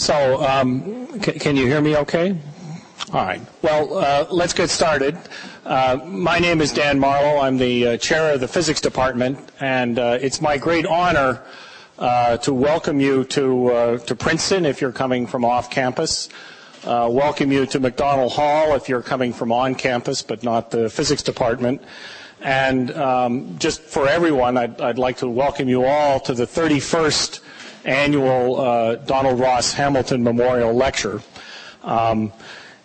So, um, c- can you hear me okay? All right. Well, uh, let's get started. Uh, my name is Dan Marlow. I'm the uh, chair of the physics department, and uh, it's my great honor uh, to welcome you to, uh, to Princeton if you're coming from off campus. welcome you to McDonnell Hall if you're coming from on campus, but not the physics department. And um, just for everyone, I'd, I'd, like to welcome you all to the 31st annual uh, Donald Ross Hamilton Memorial Lecture. Um,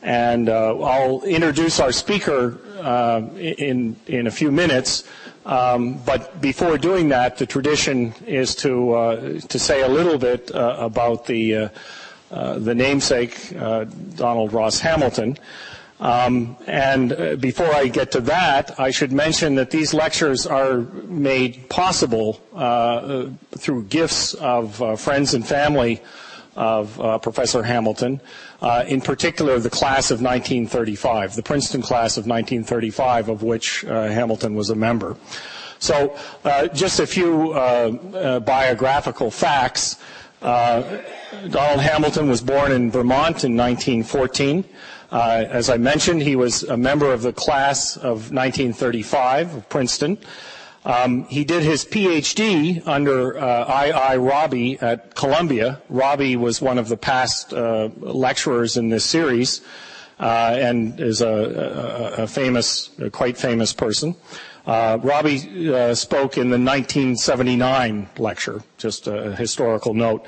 and uh, I'll introduce our speaker uh, in in a few minutes. Um, but before doing that, the tradition is to to say a little bit about the the namesake Donald Ross Hamilton. Um, and uh, before I get to that, I should mention that these lectures are made possible uh, through gifts of uh, friends and family of uh, Professor Hamilton, uh, in particular the class of 1935, the Princeton class of 1935, of which uh, Hamilton was a member. So, just a few biographical facts. Donald Hamilton was born in Vermont in 1914. Uh, as I mentioned, he was a member of the class of 1935 of Princeton. Um, he did his PhD under uh, I.I. Rabi at Columbia. Rabi was one of the past uh, lecturers in this series uh, and is a, a, a, famous, a quite famous person. Uh, Rabi uh, spoke in the 1979 lecture, just a historical note.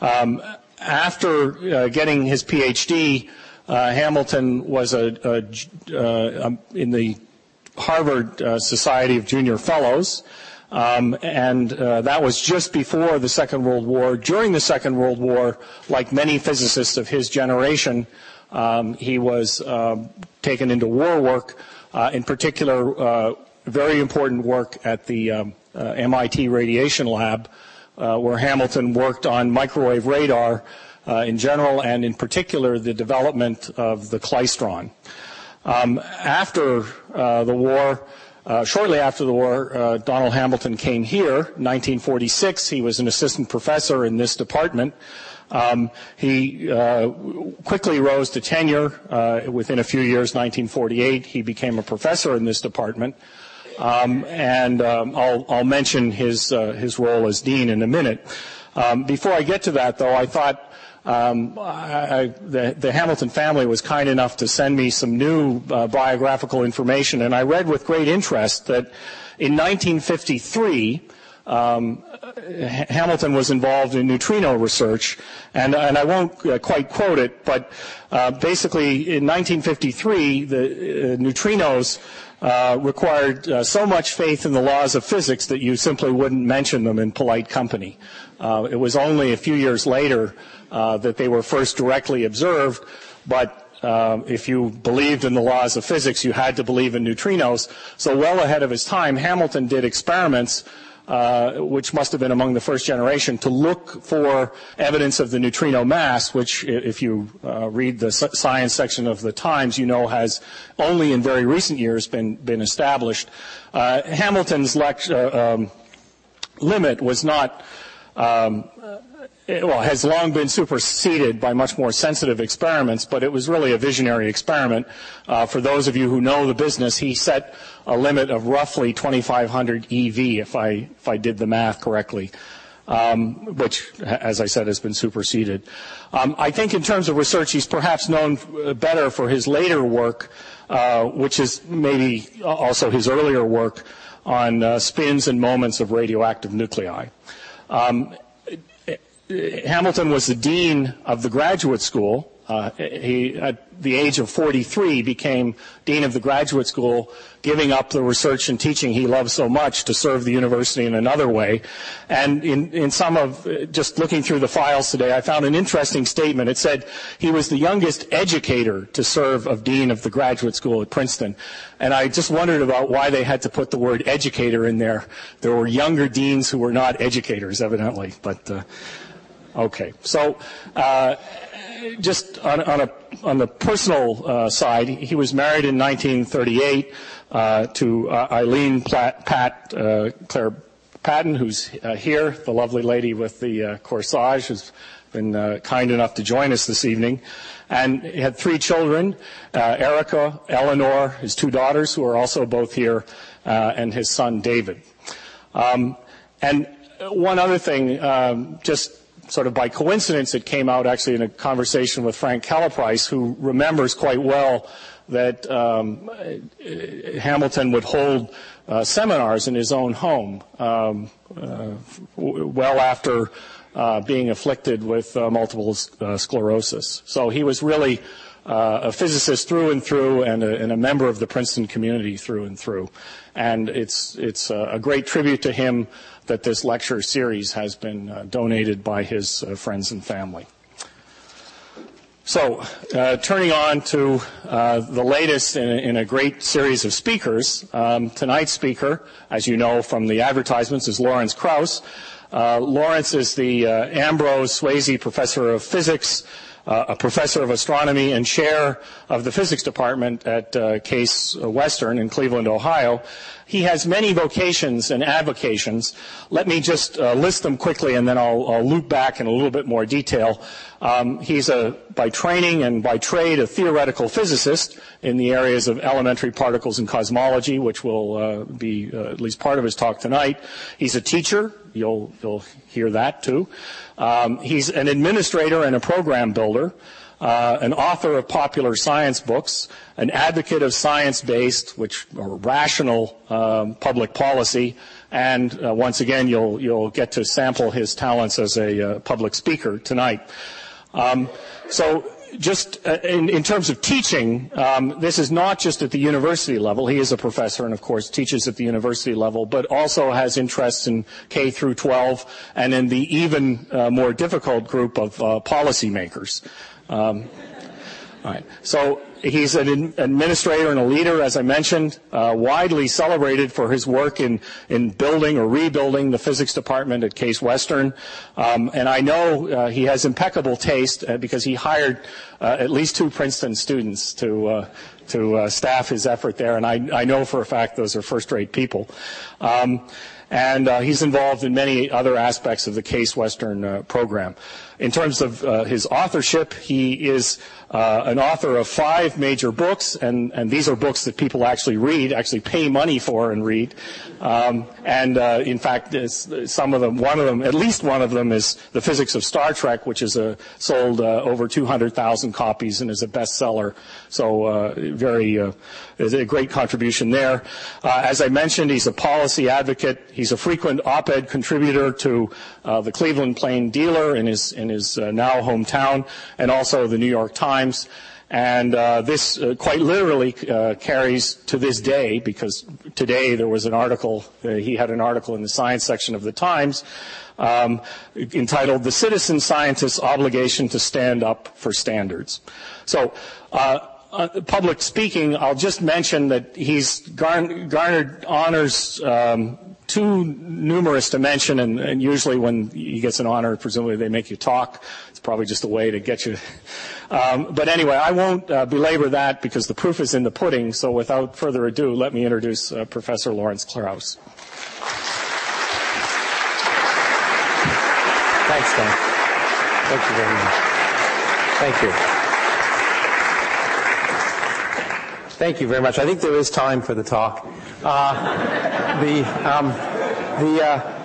Um, after getting his PhD, uh, Hamilton was a, a, uh, um, in the Harvard uh, Society of Junior Fellows. Um, and uh, that was just before the Second World War. During the Second World War, like many physicists of his generation, um, he was uh, taken into war work, uh, in particular, very important work at the um, MIT Radiation Lab, where Hamilton worked on microwave radar uh, in general, and in particular the development of the klystron. Um, after uh, the war, uh, shortly after the war, uh, Donald Hamilton came here. 1946, he was an assistant professor in this department. Um, he uh, quickly rose to tenure. Uh, within a few years, 1948, he became a professor in this department. Um, and um, I'll, I'll, mention his his role as dean in a minute. Um, before I get to that, though, I thought um, I, the, the, Hamilton family was kind enough to send me some new uh, biographical information, and I read with great interest that in 1953, um, Hamilton was involved in neutrino research, and, and I won't uh, quite quote it, but uh, basically in 1953, the uh, neutrinos uh, required uh, so much faith in the laws of physics that you simply wouldn't mention them in polite company. It was only a few years later that they were first directly observed, but uh, if you believed in the laws of physics, you had to believe in neutrinos. So well ahead of his time, Hamilton did experiments uh, which must have been among the first generation, to look for evidence of the neutrino mass, which, if you uh, read the science section of the Times, you know has only in very recent years been been established. Uh, Hamilton's lecture, um, limit was not um, well, has long been superseded by much more sensitive experiments, but it was really a visionary experiment. Uh, for those of you who know the business, he set a limit of roughly 2,500 EV, if I, if I did the math correctly. Um, which, as I said, has been superseded. Um, I think in terms of research, he's perhaps known better for his later work, uh, which is maybe also his earlier work on uh, spins and moments of radioactive nuclei. Um, Hamilton was the dean of the graduate school. Uh, he, at the age of 43, became dean of the graduate school, giving up the research and teaching he loved so much to serve the university in another way. And in, in some of, just looking through the files today, I found an interesting statement. It said he was the youngest educator to serve of dean of the graduate school at Princeton. And I just wondered about why they had to put the word educator in there. There were younger deans who were not educators, evidently, but. Uh, Okay. So, uh, just on, on, a, on the personal uh, side, he was married in 1938 uh, to uh, Eileen Platt, Pat uh, Claire Patton, who's uh, here, the lovely lady with the corsage, who's been kind enough to join us this evening. And he had three children, Erica, Eleanor, his two daughters, who are also both here, uh, and his son, David. Um, and one other thing, um, just sort of by coincidence, it came out actually in a conversation with Frank Calaprice, who remembers quite well that um, Hamilton would hold uh, seminars in his own home um, uh, well after uh, being afflicted with uh, multiple uh, sclerosis. So he was really uh, a physicist through and through and a, and a, member of the Princeton community through and through. And it's, it's a great tribute to him that this lecture series has been donated by his friends and family. So, uh, turning on to uh, the latest in, in, a great series of speakers. Um, tonight's speaker, as you know from the advertisements, is Lawrence Krauss. Uh, Lawrence is the uh, Ambrose Swasey Professor of Physics, uh, a professor of astronomy, and chair of the physics department at uh, Case Western in Cleveland, Ohio. He has many vocations and avocations. Let me just list them quickly, and then I'll, I'll loop back in a little bit more detail. Um, he's a, by training and by trade a theoretical physicist in the areas of elementary particles and cosmology, which will uh, be uh, at least part of his talk tonight. He's a teacher. You'll, you'll hear that too. Um, he's an administrator and a program builder. Uh, an author of popular science books, an advocate of science-based, which or rational um, public policy, and uh, once again, you'll you'll get to sample his talents as a uh, public speaker tonight. Um, so just uh, in, in, terms of teaching, um, this is not just at the university level. He is a professor and, of course, teaches at the university level, but also has interests in K through 12 and in the even uh, more difficult group of uh, policymakers. Um, all right. So he's an administrator and a leader, as I mentioned, uh, widely celebrated for his work in, in building or rebuilding the physics department at Case Western. Um, and I know uh, he has impeccable taste uh, because he hired uh, at least two Princeton students to uh, to uh, staff his effort there, and I, I, know for a fact those are first-rate people. Um, and he's involved in many other aspects of the Case Western program. In terms of his authorship, he is uh, an author of five major books, and, and these are books that people actually read, actually pay money for and read. Um, and uh, in fact, some of them, one of them, at least one of them, is The Physics of Star Trek, which is a, sold uh, over 200,000 copies and is a bestseller. So uh, very, uh, a great contribution there. Uh, as I mentioned, he's a policy advocate. He's a frequent op-ed contributor to the Cleveland Plain Dealer in his in his now hometown, and also the New York Times times. And uh, this uh, quite literally uh, carries to this day, because today there was an article, uh, he had an article in the science section of the Times um, entitled The Citizen Scientist's Obligation to Stand Up for Standards. So, uh, uh, public speaking, I'll just mention that he's garnered honors um, too numerous to mention, and, and, usually when he gets an honor, presumably they make you talk. It's probably just a way to get you. Um, but anyway, I won't uh, belabor that because the proof is in the pudding. So without further ado, let me introduce uh, Professor Lawrence Krauss. Thanks, Dan. Thank you very much. Thank you. Thank you very much. I think there is time for the talk. Uh, the um, the uh,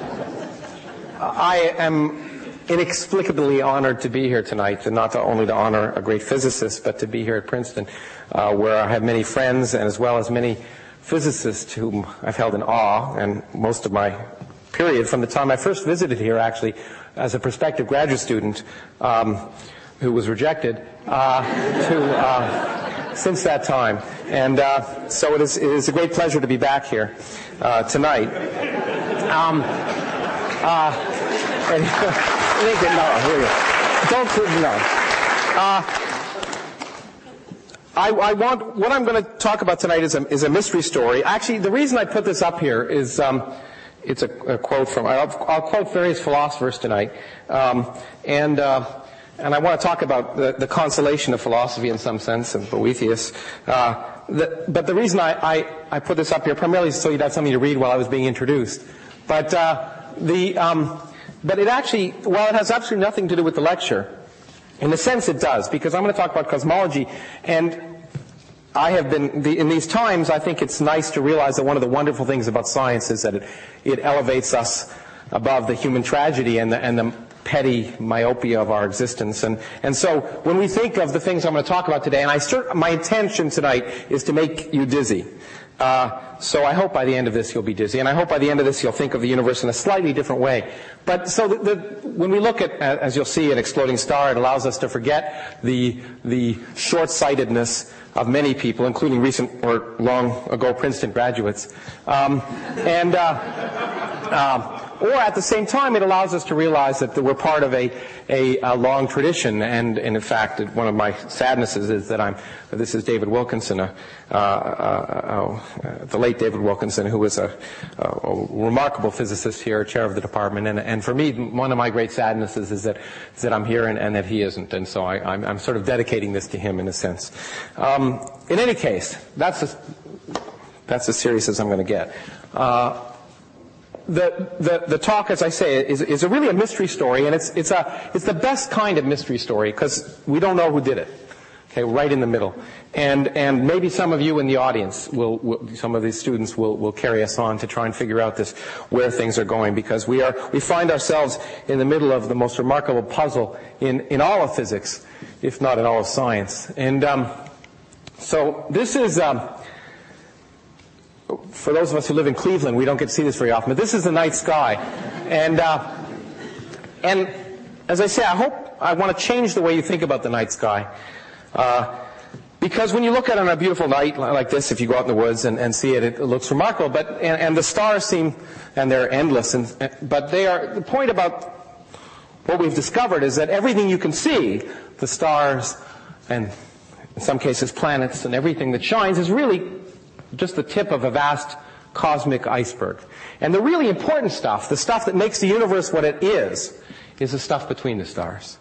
I am inexplicably honored to be here tonight, and not only to honor a great physicist, but to be here at Princeton, uh, where I have many friends and as well as many physicists whom I've held in awe, and most of my period from the time I first visited here, actually, as a prospective graduate student um, who was rejected, uh, to uh, since that time. And uh, so it is, it is a great pleasure to be back here uh, tonight. Um, go. Don't put no. Uh, I, I, want what I'm going to talk about tonight is a, is a mystery story. Actually, the reason I put this up here is um, it's a, a, quote from I'll, I'll, quote various philosophers tonight, um, and uh, and I want to talk about the, the, consolation of philosophy in some sense of Boethius. Uh, the, but the reason I, I, I, put this up here primarily is so you'd have something to read while I was being introduced. But uh, the um, but it actually, well, it has absolutely nothing to do with the lecture. In a sense, it does, because I'm going to talk about cosmology, and I have been, in these times, I think it's nice to realize that one of the wonderful things about science is that it, it elevates us above the human tragedy and the, and the petty myopia of our existence. And, and so when we think of the things I'm going to talk about today, and I start, my intention tonight is to make you dizzy. Uh, so I hope by the end of this you'll be dizzy, and I hope by the end of this you'll think of the universe in a slightly different way. But so the, the, when we look at, as you'll see, an exploding star, it allows us to forget the the short-sightedness of many people, including recent or long ago Princeton graduates, um, and. Uh, uh, or at the same time, it allows us to realize that we're part of a, a, a long tradition. And, and, in fact, one of my sadnesses is that I'm, this is David Wilkinson, uh, uh, uh, the late David Wilkinson, who was a, a, remarkable physicist here, chair of the department. And, and, for me, one of my great sadnesses is that, is that I'm here and, and, that he isn't. And so I, am sort of dedicating this to him in a sense. Um, in any case, that's as, that's as serious as I'm going to get. Uh, the, the, the, talk, as I say, is, is a really a mystery story, and it's, it's, a, it's the best kind of mystery story because we don't know who did it. Okay, right in the middle. And, and maybe some of you in the audience will, will, some of these students will, will carry us on to try and figure out this, where things are going because we are, we find ourselves in the middle of the most remarkable puzzle in, in all of physics, if not in all of science. And, um, so this is, um, for those of us who live in Cleveland, we don't get to see this very often, but this is the night sky. And, uh, and as I say, I hope I want to change the way you think about the night sky. Uh, because when you look at it on a beautiful night like this, if you go out in the woods and, and see it, it, looks remarkable. But and, and, the stars seem, and they're endless. And, but they are the point about what we've discovered is that everything you can see, the stars, and in some cases planets, and everything that shines, is really just the tip of a vast cosmic iceberg. And the really important stuff, the stuff that makes the universe what it is, is the stuff between the stars.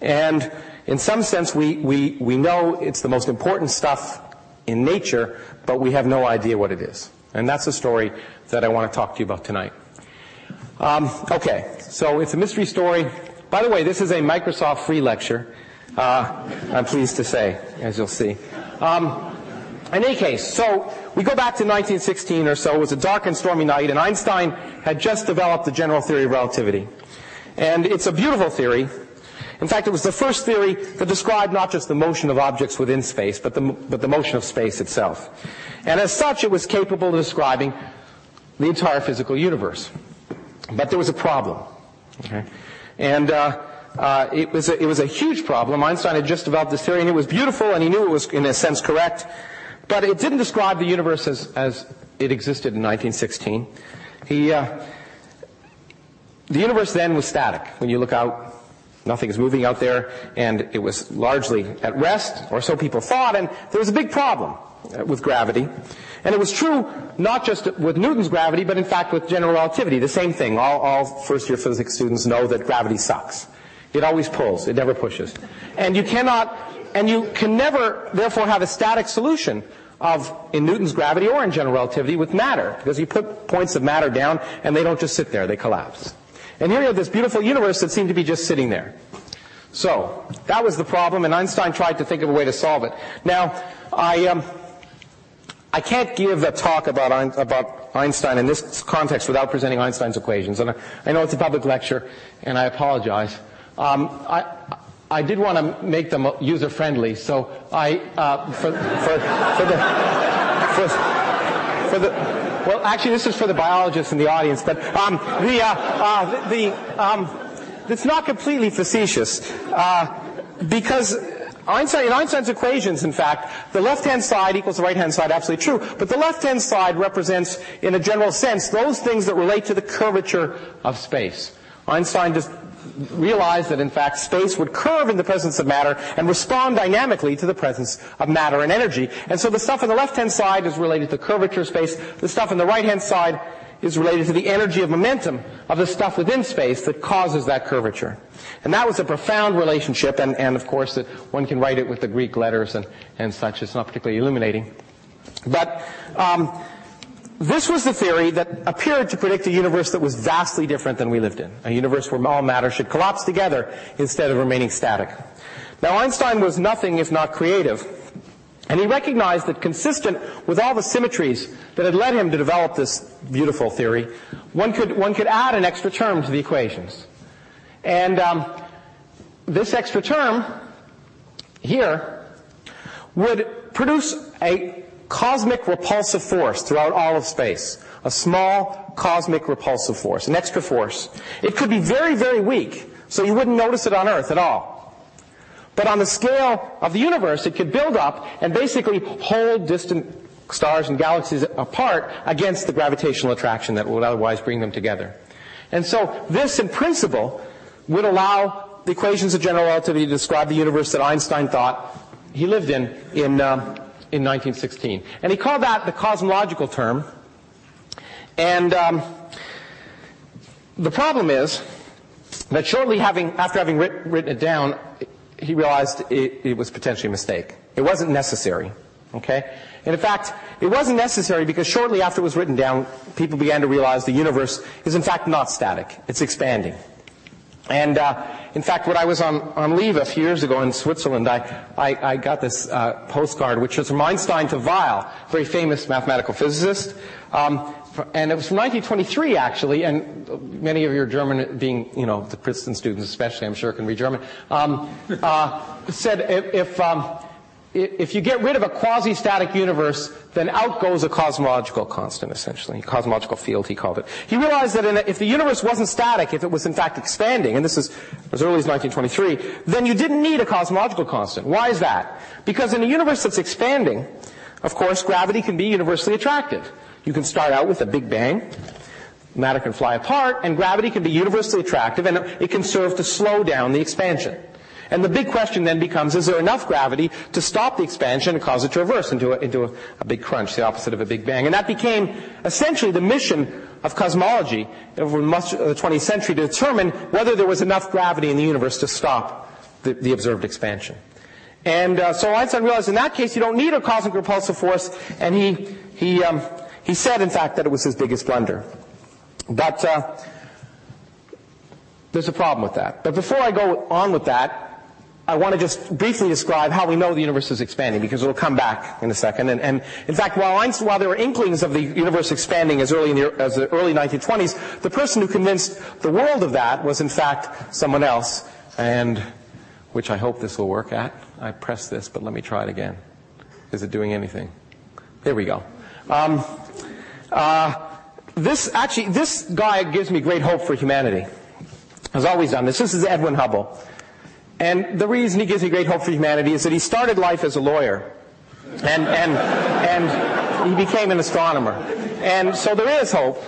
And in some sense, we, we, we know it's the most important stuff in nature, but we have no idea what it is. And that's the story that I want to talk to you about tonight. Um, okay, so it's a mystery story. By the way, this is a Microsoft free lecture. Uh, I'm pleased to say, as you'll see. Um, in any case, so we go back to 1916 or so. It was a dark and stormy night, and Einstein had just developed the general theory of relativity. And it's a beautiful theory. In fact, it was the first theory that described not just the motion of objects within space, but the, but the motion of space itself. And as such, it was capable of describing the entire physical universe. But there was a problem. Okay? And uh, uh, it, was a, it was a huge problem. Einstein had just developed this theory, and it was beautiful, and he knew it was, in a sense, correct. But it didn't describe the universe as, as it existed in 1916. He, uh, the universe then was static. When you look out, nothing is moving out there, and it was largely at rest, or so people thought, and there was a big problem uh, with gravity. And it was true not just with Newton's gravity, but in fact with general relativity. The same thing. All, all first year physics students know that gravity sucks. It always pulls. It never pushes. And you cannot and you can never, therefore, have a static solution of, in Newton's gravity or in general relativity, with matter, because you put points of matter down and they don't just sit there, they collapse. And here you have this beautiful universe that seemed to be just sitting there. So, that was the problem, and Einstein tried to think of a way to solve it. Now, I, um, I can't give a talk about, about Einstein in this context without presenting Einstein's equations, and I, I know it's a public lecture, and I apologize. Um, I did want to make them user friendly, so I uh, for, for, for, the for, for, the well, actually, this is for the biologists in the audience, but um, the uh, uh, the, um, it's not completely facetious uh, because Einstein, in Einstein's equations, in fact, the left-hand side equals the right-hand side, absolutely true. But the left-hand side represents, in a general sense, those things that relate to the curvature of space. Einstein just realized that in fact space would curve in the presence of matter and respond dynamically to the presence of matter and energy. And so the stuff on the left-hand side is related to curvature of space. The stuff on the right-hand side is related to the energy of momentum of the stuff within space that causes that curvature. And that was a profound relationship, and, and of course that one can write it with the Greek letters and, and such. It's not particularly illuminating. But um, this was the theory that appeared to predict a universe that was vastly different than we lived in, a universe where all matter should collapse together instead of remaining static. Now, Einstein was nothing if not creative, and he recognized that consistent with all the symmetries that had led him to develop this beautiful theory, one could, one could add an extra term to the equations. And um, this extra term here would produce a cosmic repulsive force throughout all of space. A small cosmic repulsive force, an extra force. It could be very, very weak, so you wouldn't notice it on Earth at all. But on the scale of the universe, it could build up and basically hold distant stars and galaxies apart against the gravitational attraction that would otherwise bring them together. And so this, in principle, would allow the equations of general relativity to describe the universe that Einstein thought he lived in in, um, in 1916. And he called that the cosmological term. And um, the problem is that shortly having, after having writ- written it down, he realized it, it was potentially a mistake. It wasn't necessary. Okay? And in fact, it wasn't necessary because shortly after it was written down, people began to realize the universe is in fact not static. It's expanding. And uh, in fact, when I was on, on leave a few years ago in Switzerland, I, I, I got this uh, postcard, which was from Einstein to Weyl, very famous mathematical physicist. Um, and it was from 1923, actually, and many of your German, being, you know, the Princeton students especially, I'm sure, can read German, um, uh, said if, if um, if you get rid of a quasi-static universe, then out goes a cosmological constant, essentially. a Cosmological field, he called it. He realized that a, if the universe wasn't static, if it was in fact expanding, and this is as early as 1923, then you didn't need a cosmological constant. Why is that? Because in a universe that's expanding, of course, gravity can be universally attractive. You can start out with a big bang, matter can fly apart, and gravity can be universally attractive, and it can serve to slow down the expansion. And the big question then becomes, is there enough gravity to stop the expansion and cause it to reverse into a, into a, a big crunch, the opposite of a big bang? And that became essentially the mission of cosmology over much of the 20th century to determine whether there was enough gravity in the universe to stop the, the observed expansion. And uh, so Einstein realized in that case you don't need a cosmic repulsive force, and he, he, um, he said, in fact, that it was his biggest blunder. But uh, there's a problem with that. But before I go on with that, I want to just briefly describe how we know the universe is expanding because it'll come back in a second. And, and in fact, while, Einstein, while there were inklings of the universe expanding as early the, as the early 1920s, the person who convinced the world of that was in fact someone else, and which I hope this will work at. I pressed this, but let me try it again. Is it doing anything? There we go. Um, uh, this actually, this guy gives me great hope for humanity. Has always done this. This is Edwin Hubble. And the reason he gives me great hope for humanity is that he started life as a lawyer. And, and, and he became an astronomer. And so there is hope.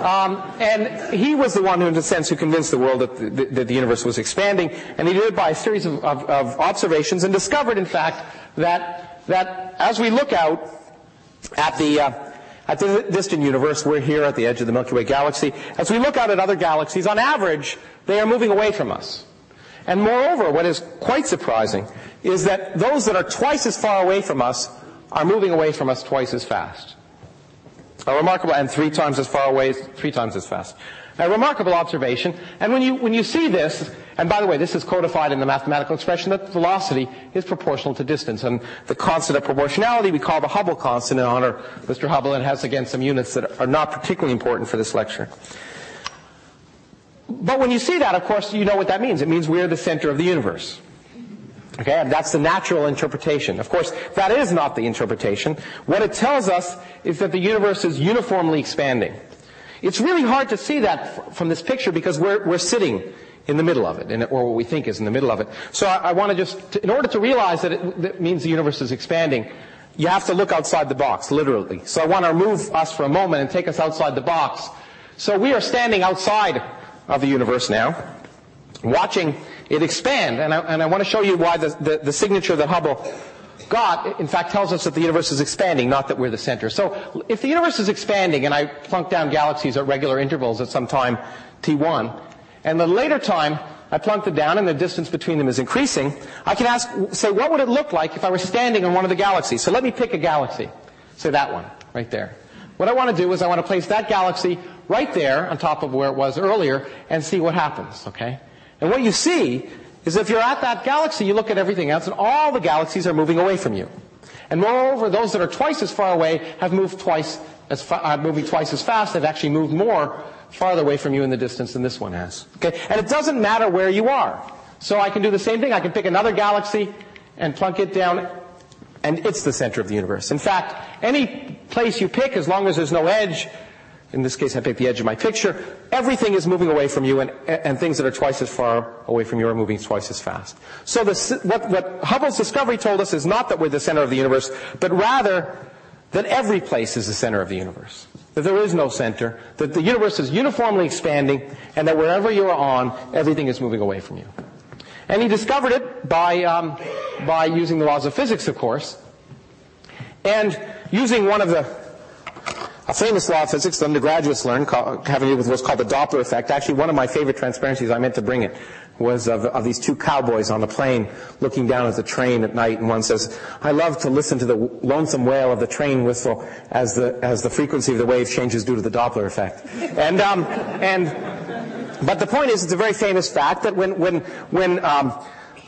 Um, and he was the one who, in a sense, who convinced the world that the, that the universe was expanding. And he did it by a series of, of, of observations and discovered, in fact, that, that as we look out at the, uh, at the distant universe, we're here at the edge of the Milky Way galaxy. As we look out at other galaxies, on average, they are moving away from us. And moreover, what is quite surprising is that those that are twice as far away from us are moving away from us twice as fast. A remarkable, and three times as far away, three times as fast. A remarkable observation. And when you, when you see this, and by the way, this is codified in the mathematical expression that velocity is proportional to distance. And the constant of proportionality we call the Hubble constant in honor of Mr. Hubble and has again some units that are not particularly important for this lecture. But when you see that, of course, you know what that means. It means we're the center of the universe. Okay, and that's the natural interpretation. Of course, that is not the interpretation. What it tells us is that the universe is uniformly expanding. It's really hard to see that from this picture because we're, we're sitting in the middle of it, or what we think is in the middle of it. So I, I want to just, in order to realize that it that means the universe is expanding, you have to look outside the box, literally. So I want to remove us for a moment and take us outside the box. So we are standing outside of the universe now, watching it expand. And I, and I want to show you why the, the, the signature that Hubble got, in fact, tells us that the universe is expanding, not that we're the center. So if the universe is expanding, and I plunk down galaxies at regular intervals at some time t1, and the later time I plunk them down and the distance between them is increasing, I can ask, say, what would it look like if I were standing on one of the galaxies? So let me pick a galaxy. Say that one, right there. What I want to do is I want to place that galaxy right there on top of where it was earlier and see what happens, okay? And what you see is if you're at that galaxy, you look at everything else and all the galaxies are moving away from you. And moreover, those that are twice as far away have moved twice as fa- uh, moving twice as fast. They've actually moved more farther away from you in the distance than this one has. Okay? And it doesn't matter where you are. So I can do the same thing. I can pick another galaxy and plunk it down and it's the center of the universe. In fact, any place you pick, as long as there's no edge, in this case I picked the edge of my picture, everything is moving away from you and, and things that are twice as far away from you are moving twice as fast. So the, what, what Hubble's discovery told us is not that we're the center of the universe, but rather that every place is the center of the universe. That there is no center, that the universe is uniformly expanding, and that wherever you are on, everything is moving away from you. And he discovered it by, um, by using the laws of physics, of course, and using one of the a famous law of physics that undergraduates learn, having to do with what's called the Doppler effect. Actually, one of my favorite transparencies, I meant to bring it, was of, of, these two cowboys on the plane looking down at the train at night, and one says, "I love to listen to the lonesome wail of the train whistle as the as the frequency of the wave changes due to the Doppler effect." And um, and but the point is, it's a very famous fact that when when when um,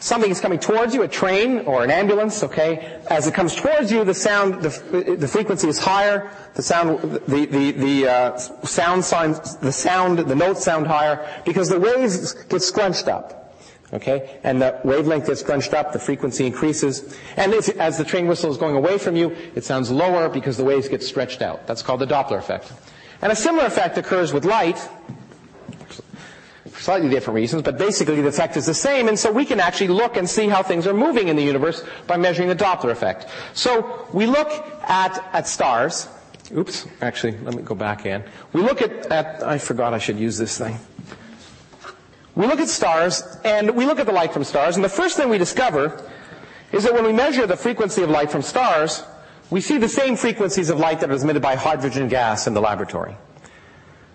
something is coming towards you, a train or an ambulance, okay, as it comes towards you, the sound, the, the frequency is higher, the sound, the, the, the uh, sound signs, the sound, the notes sound higher, because the waves get scrunched up. Okay? And the wavelength gets scrunched up, the frequency increases. And as the train whistle is going away from you, it sounds lower because the waves get stretched out. That's called the Doppler effect. And a similar effect occurs with light, slightly different reasons, but basically the effect is the same, and so we can actually look and see how things are moving in the universe by measuring the Doppler effect. So we look at, at stars. Oops, actually, let me go back in. We look at, at, I forgot I should use this thing. We look at stars, and we look at the light from stars, and the first thing we discover is that when we measure the frequency of light from stars, we see the same frequencies of light that are emitted by hydrogen gas in the laboratory.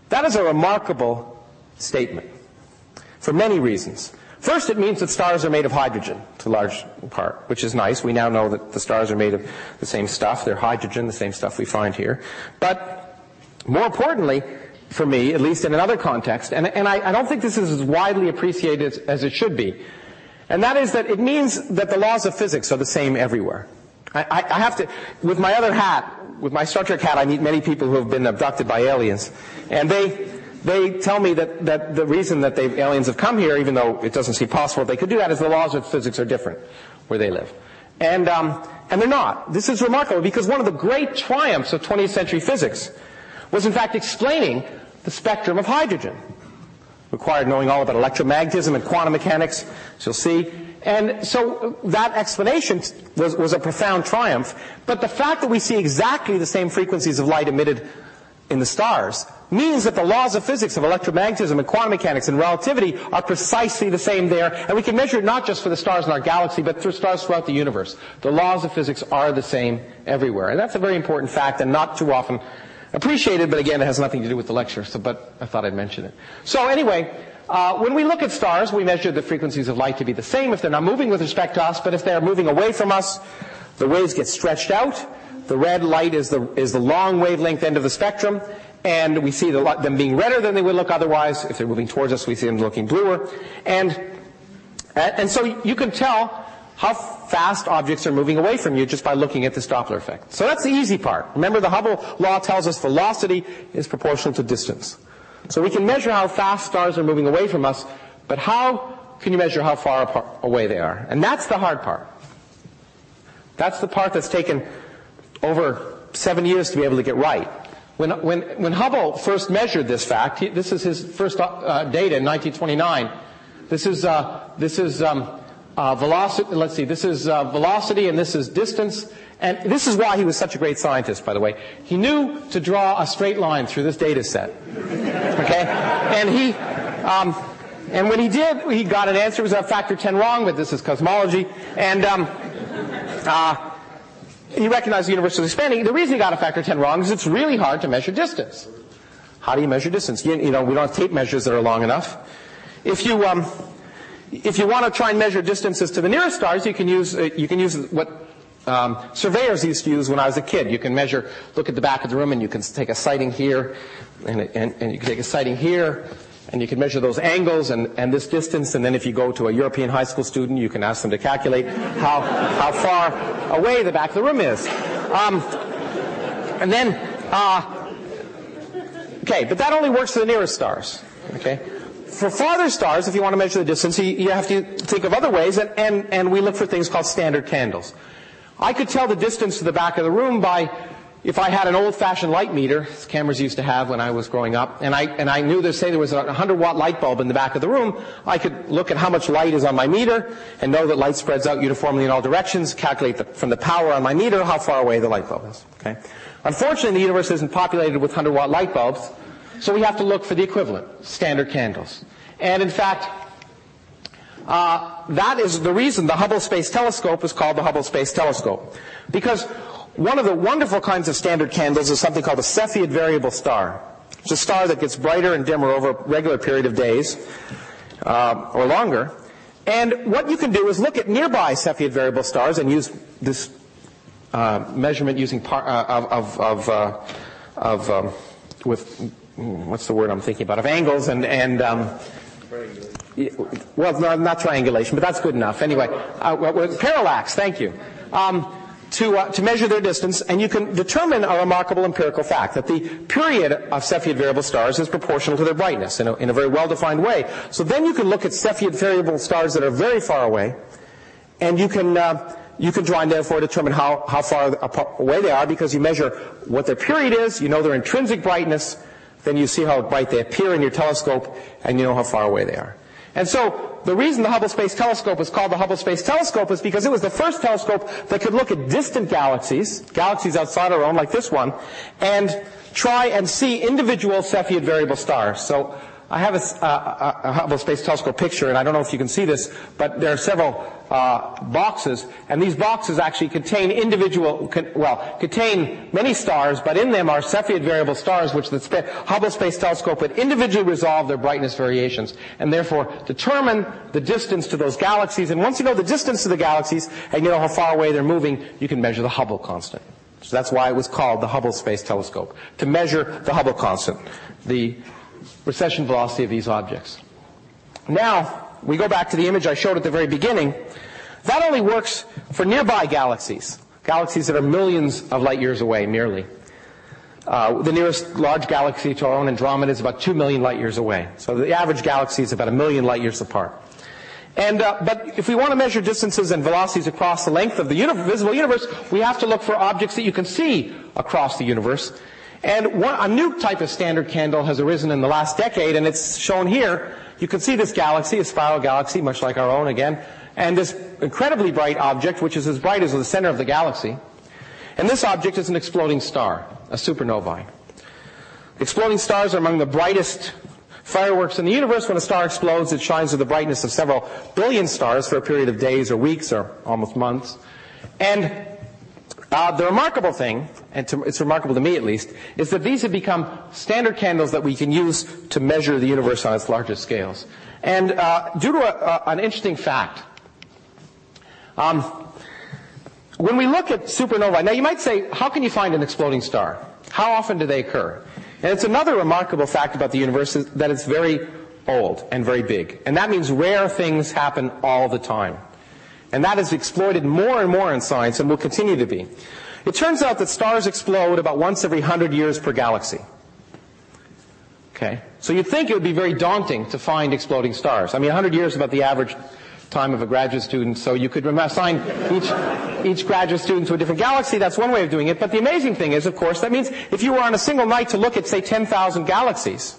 That is a remarkable statement for many reasons. First, it means that stars are made of hydrogen to a large part, which is nice. We now know that the stars are made of the same stuff. They're hydrogen, the same stuff we find here. But more importantly, for me, at least in another context, and, and I, I don't think this is as widely appreciated as, it should be, and that is that it means that the laws of physics are the same everywhere. I, I, have to, with my other hat, with my Star Trek hat, I meet many people who have been abducted by aliens, and they, they tell me that, that the reason that they, aliens have come here, even though it doesn't seem possible they could do that, is the laws of physics are different where they live. And, um, and they're not. This is remarkable because one of the great triumphs of 20th century physics was in fact explaining the spectrum of hydrogen. Required knowing all about electromagnetism and quantum mechanics, as you'll see. And so that explanation was, was a profound triumph. But the fact that we see exactly the same frequencies of light emitted in the stars means that the laws of physics of electromagnetism and quantum mechanics and relativity are precisely the same there, and we can measure it not just for the stars in our galaxy, but for stars throughout the universe. The laws of physics are the same everywhere, and that's a very important fact and not too often appreciated, but again, it has nothing to do with the lecture, so, but I thought I'd mention it. So anyway, uh, when we look at stars, we measure the frequencies of light to be the same if they're not moving with respect to us, but if they're moving away from us, the waves get stretched out. The red light is the, is the long wavelength end of the spectrum, and we see the, them being redder than they would look otherwise. If they're moving towards us, we see them looking bluer. And, and so you can tell how fast objects are moving away from you just by looking at this Doppler effect. So that's the easy part. Remember, the Hubble law tells us velocity is proportional to distance. So we can measure how fast stars are moving away from us, but how can you measure how far apart, away they are? And that's the hard part. That's the part that's taken over seven years to be able to get right. When, when, when Hubble first measured this fact, he, this is his first uh, data in 1929. This is, uh, this is um, uh, velocity, let's see, this is uh, velocity and this is distance. And this is why he was such a great scientist, by the way. He knew to draw a straight line through this data set. Okay? And he, um, and when he did, he got an answer. It was a factor 10 wrong, but this is cosmology. And, um, uh, he recognized the universe was expanding. The reason he got a factor 10 wrong is it's really hard to measure distance. How do you measure distance? You, you know, we don't have tape measures that are long enough. If you, um, if you want to try and measure distances to the nearest stars, you can use, uh, you can use what um, surveyors used to use when I was a kid. You can measure, look at the back of the room, and you can take a sighting here, and, and, and you can take a sighting here, and you can measure those angles and, and this distance, and then if you go to a European high school student, you can ask them to calculate how, how far away the back of the room is. Um, and then, uh, okay, but that only works for the nearest stars. Okay? For farther stars, if you want to measure the distance, you, you have to think of other ways, and, and, and we look for things called standard candles. I could tell the distance to the back of the room by if I had an old-fashioned light meter, as cameras used to have when I was growing up, and I, and I knew that say there was a 100 watt light bulb in the back of the room, I could look at how much light is on my meter and know that light spreads out uniformly in all directions, calculate the, from the power on my meter how far away the light bulb is. Okay? Unfortunately, the universe isn't populated with 100 watt light bulbs, so we have to look for the equivalent, standard candles. And in fact, uh, that is the reason the Hubble Space Telescope is called the Hubble Space Telescope. Because one of the wonderful kinds of standard candles is something called a Cepheid variable star. It's a star that gets brighter and dimmer over a regular period of days uh, or longer. And what you can do is look at nearby Cepheid variable stars and use this uh, measurement using par- uh, of, of, uh, of um, with what's the word I'm thinking about of angles and and um, well, not, not, triangulation, but that's good enough. Anyway, uh, parallax. Thank you. Um, to, uh, to measure their distance, and you can determine a remarkable empirical fact that the period of Cepheid variable stars is proportional to their brightness in a, in a very well-defined way. So then you can look at Cepheid variable stars that are very far away, and you can uh, you can try and therefore determine how, how far away they are because you measure what their period is, you know their intrinsic brightness, then you see how bright they appear in your telescope, and you know how far away they are. And so the reason the Hubble Space Telescope is called the Hubble Space Telescope is because it was the first telescope that could look at distant galaxies, galaxies outside our own like this one, and try and see individual Cepheid variable stars. So I have a, a, a, Hubble Space Telescope picture, and I don't know if you can see this, but there are several uh, boxes, and these boxes actually contain individual, con, well, contain many stars, but in them are Cepheid variable stars, which the Hubble Space Telescope would individually resolve their brightness variations, and therefore determine the distance to those galaxies. And once you know the distance to the galaxies, and you know how far away they're moving, you can measure the Hubble constant. So that's why it was called the Hubble Space Telescope, to measure the Hubble constant. The recession velocity of these objects. Now, we go back to the image I showed at the very beginning. That only works for nearby galaxies, galaxies that are millions of light years away merely. Uh, the nearest large galaxy to our own Andromeda is about 2 million light years away. So the average galaxy is about a million light years apart. And, uh, but if we want to measure distances and velocities across the length of the uni- visible universe, we have to look for objects that you can see across the universe. And one, a new type of standard candle has arisen in the last decade, and it's shown here. You can see this galaxy, a spiral galaxy, much like our own again, and this incredibly bright object, which is as bright as the center of the galaxy. And this object is an exploding star, a supernovae. Exploding stars are among the brightest fireworks in the universe. When a star explodes, it shines with the brightness of several billion stars for a period of days or weeks or almost months. And uh, the remarkable thing, and to, it's remarkable to me at least, is that these have become standard candles that we can use to measure the universe on its largest scales. And uh, due to a, an interesting fact, um, when we look at supernovae, now you might say, how can you find an exploding star? How often do they occur? And it's another remarkable fact about the universe that it's very old and very big. And that means rare things happen all the time. And that is exploited more and more in science and will continue to be. It turns out that stars explode about once every 100 years per galaxy. Okay? So you'd think it would be very daunting to find exploding stars. I mean, 100 years is about the average time of a graduate student, so you could assign each, each graduate student to a different galaxy. That's one way of doing it. But the amazing thing is, of course, that means if you were on a single night to look at, say, 10,000 galaxies,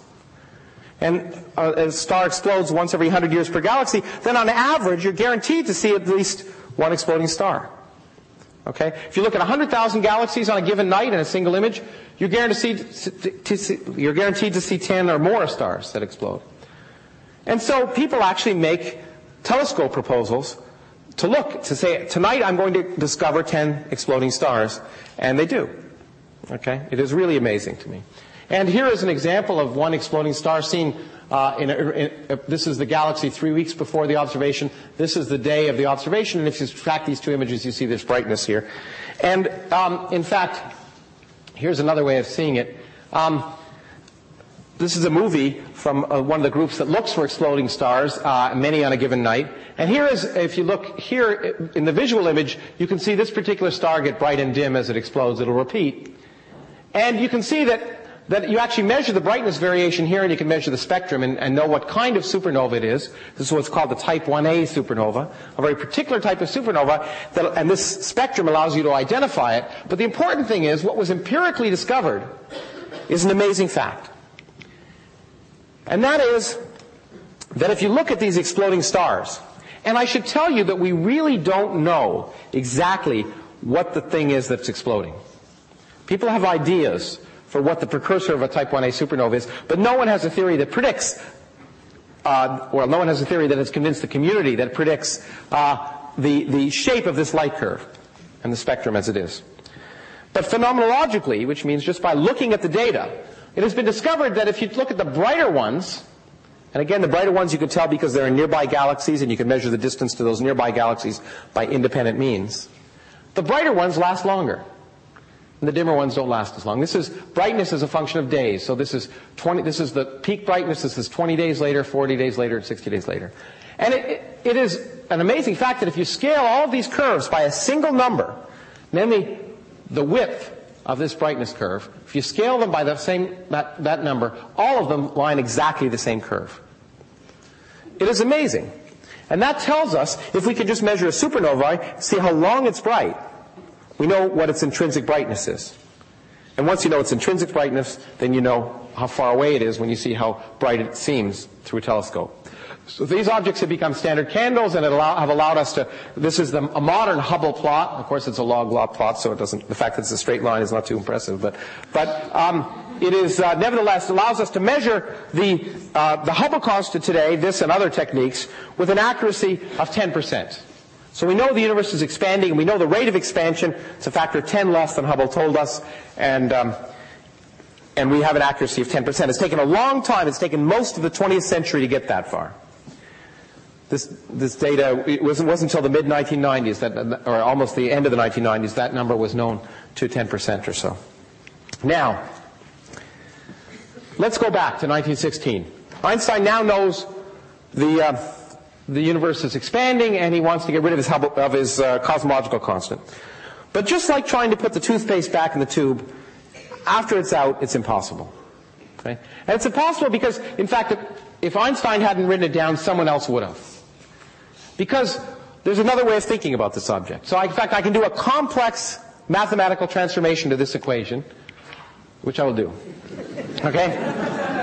and uh, a star explodes once every 100 years per galaxy, then on average, you're guaranteed to see at least one exploding star. Okay? If you look at 100,000 galaxies on a given night in a single image, you're guaranteed to see, you're guaranteed to see 10 or more stars that explode. And so people actually make telescope proposals to look, to say, tonight I'm going to discover 10 exploding stars. And they do. Okay? It is really amazing to me. And here is an example of one exploding star seen Uh, in a, in a, this is the galaxy three weeks before the observation. This is the day of the observation. And if you track these two images, you see this brightness here. And um, in fact, here's another way of seeing it. Um, this is a movie from uh, one of the groups that looks for exploding stars, uh, many on a given night. And here is, if you look here in the visual image, you can see this particular star get bright and dim as it explodes. It'll repeat. And you can see that that you actually measure the brightness variation here and you can measure the spectrum and, and, know what kind of supernova it is. This is what's called the type 1a supernova, a very particular type of supernova, that, and this spectrum allows you to identify it. But the important thing is what was empirically discovered is an amazing fact. And that is that if you look at these exploding stars, and I should tell you that we really don't know exactly what the thing is that's exploding. People have ideas for what the precursor of a type 1a supernova is, but no one has a theory that predicts, uh, well, no one has a theory that has convinced the community that predicts uh, the, the shape of this light curve and the spectrum as it is. But phenomenologically, which means just by looking at the data, it has been discovered that if you look at the brighter ones, and again, the brighter ones you can tell because they're in nearby galaxies and you can measure the distance to those nearby galaxies by independent means. The brighter ones last longer. The dimmer ones don't last as long. This is brightness as a function of days. So this is 20, this is the peak brightness. This is 20 days later, 40 days later, and 60 days later. And it, it, it is an amazing fact that if you scale all of these curves by a single number, namely the width of this brightness curve, if you scale them by the same, that, that number, all of them line exactly the same curve. It is amazing. And that tells us, if we could just measure a supernova, see how long it's bright, we know what its intrinsic brightness is. And once you know its intrinsic brightness, then you know how far away it is when you see how bright it seems through a telescope. So these objects have become standard candles and allow, have allowed us to, this is the, a modern Hubble plot. Of course, it's a log law plot, so it doesn't, the fact that it's a straight line is not too impressive, but, but, um, it is, uh, nevertheless, allows us to measure the, uh, the Hubble constant today, this and other techniques, with an accuracy of 10%. So we know the universe is expanding, and we know the rate of expansion. It's a factor of 10 less than Hubble told us, and um, and we have an accuracy of 10%. It's taken a long time. It's taken most of the 20th century to get that far. This, this data, it wasn't, wasn't until the mid 1990s, that, or almost the end of the 1990s, that number was known to 10% or so. Now, let's go back to 1916. Einstein now knows the, uh, the universe is expanding and he wants to get rid of his, of his uh, cosmological constant. But just like trying to put the toothpaste back in the tube, after it's out, it's impossible. Okay? And it's impossible because, in fact, if Einstein hadn't written it down, someone else would have. Because there's another way of thinking about this object. So, I, in fact, I can do a complex mathematical transformation to this equation, which I will do. Okay?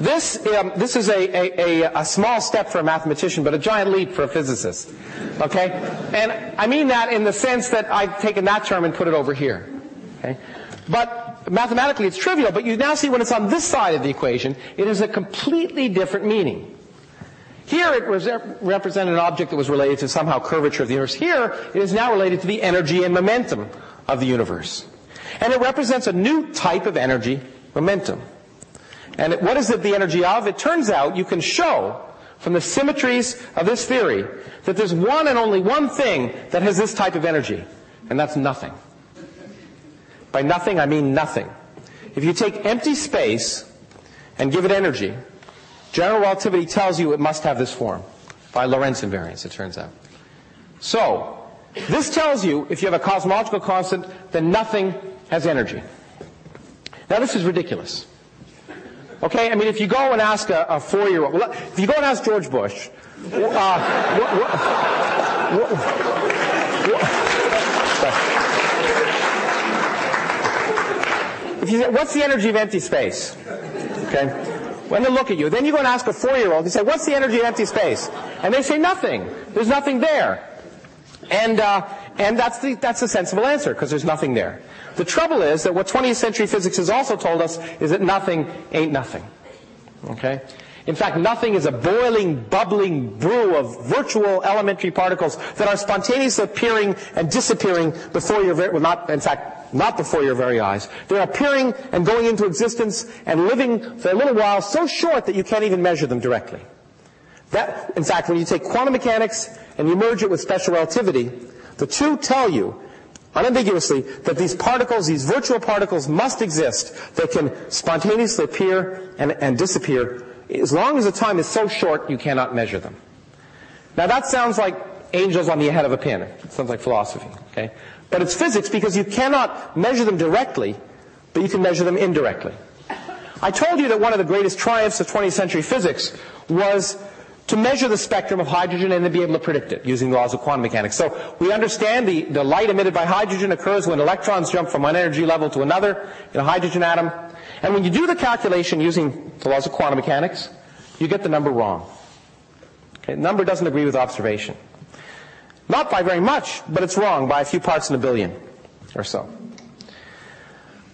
This, um, this is a, a, a, small step for a mathematician, but a giant leap for a physicist. Okay? And I mean that in the sense that I've taken that term and put it over here. Okay? But mathematically it's trivial, but you now see when it's on this side of the equation, it is a completely different meaning. Here it was represented an object that was related to somehow curvature of the universe. Here it is now related to the energy and momentum of the universe. And it represents a new type of energy, momentum. And what is it the energy of? It turns out you can show from the symmetries of this theory that there's one and only one thing that has this type of energy, and that's nothing. By nothing, I mean nothing. If you take empty space and give it energy, general relativity tells you it must have this form by Lorentz invariance, it turns out. So, this tells you if you have a cosmological constant, then nothing has energy. Now, this is ridiculous. Okay, I mean, if you go and ask a, a four-year-old, well, if you go and ask George Bush, uh, what, what, what, if you say, what's the energy of empty space? Okay, when they look at you, then you go and ask a four-year-old, you say, what's the energy of empty space? And they say nothing. There's nothing there. And, uh, and that's the, that's a sensible answer, because there's nothing there. The trouble is that what 20th century physics has also told us is that nothing ain't nothing. Okay? In fact, nothing is a boiling, bubbling brew of virtual elementary particles that are spontaneously appearing and disappearing before your very, well, not, in fact, not before your very eyes. They're appearing and going into existence and living for a little while so short that you can't even measure them directly. That, in fact, when you take quantum mechanics and you merge it with special relativity, the two tell you unambiguously that these particles, these virtual particles must exist. They can spontaneously appear and, and disappear as long as the time is so short you cannot measure them. Now that sounds like angels on the head of a pin. It sounds like philosophy, okay? But it's physics because you cannot measure them directly, but you can measure them indirectly. I told you that one of the greatest triumphs of 20th century physics was to measure the spectrum of hydrogen and then be able to predict it using the laws of quantum mechanics. So we understand the, the light emitted by hydrogen occurs when electrons jump from one energy level to another in a hydrogen atom. And when you do the calculation using the laws of quantum mechanics, you get the number wrong. Okay, number doesn't agree with observation. Not by very much, but it's wrong by a few parts in a billion or so.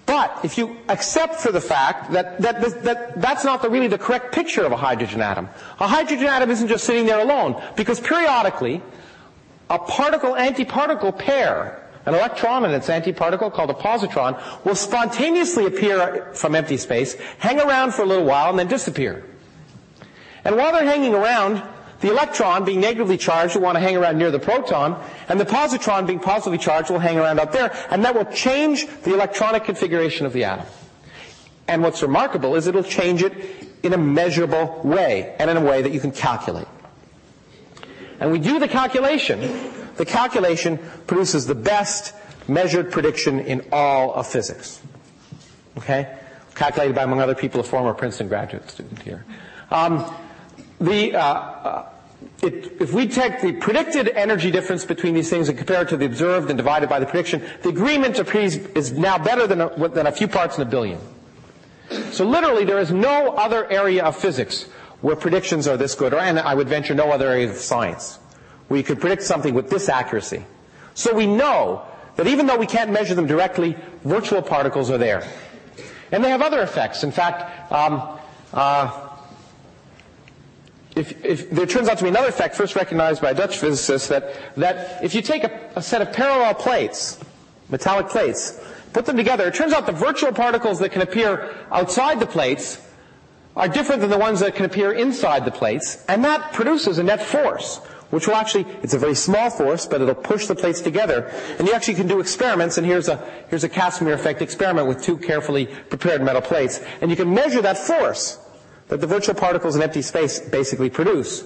But if you accept for the fact that, that, that that's not the, really the correct picture of a hydrogen atom, a hydrogen atom isn't just sitting there alone, because periodically a particle-antiparticle pair an electron and its antiparticle called a positron will spontaneously appear from empty space, hang around for a little while, and then disappear. And while they're hanging around, the electron, being negatively charged, will want to hang around near the proton, and the positron, being positively charged, will hang around up there, and that will change the electronic configuration of the atom. And what's remarkable is it'll change it in a measurable way, and in a way that you can calculate. And we do the calculation, the calculation produces the best measured prediction in all of physics. Okay? Calculated by, among other people, a former Princeton graduate student here. Um, the, uh, uh, it, if we take the predicted energy difference between these things and compare it to the observed and divide it by the prediction, the agreement is now better than a, than a few parts in a billion. So literally, there is no other area of physics where predictions are this good, or and I would venture no other area of science where you could predict something with this accuracy. So we know that even though we can't measure them directly, virtual particles are there. And they have other effects. In fact, um, uh, if, if, there turns out to be another effect, first recognized by a Dutch physicist, that, that if you take a, a set of parallel plates, metallic plates, put them together, it turns out the virtual particles that can appear outside the plates are different than the ones that can appear inside the plates, and that produces a net force which will actually, it's a very small force, but it'll push the plates together. And you actually can do experiments, and here's a, here's a Casimir effect experiment with two carefully prepared metal plates. And you can measure that force that the virtual particles in empty space basically produce.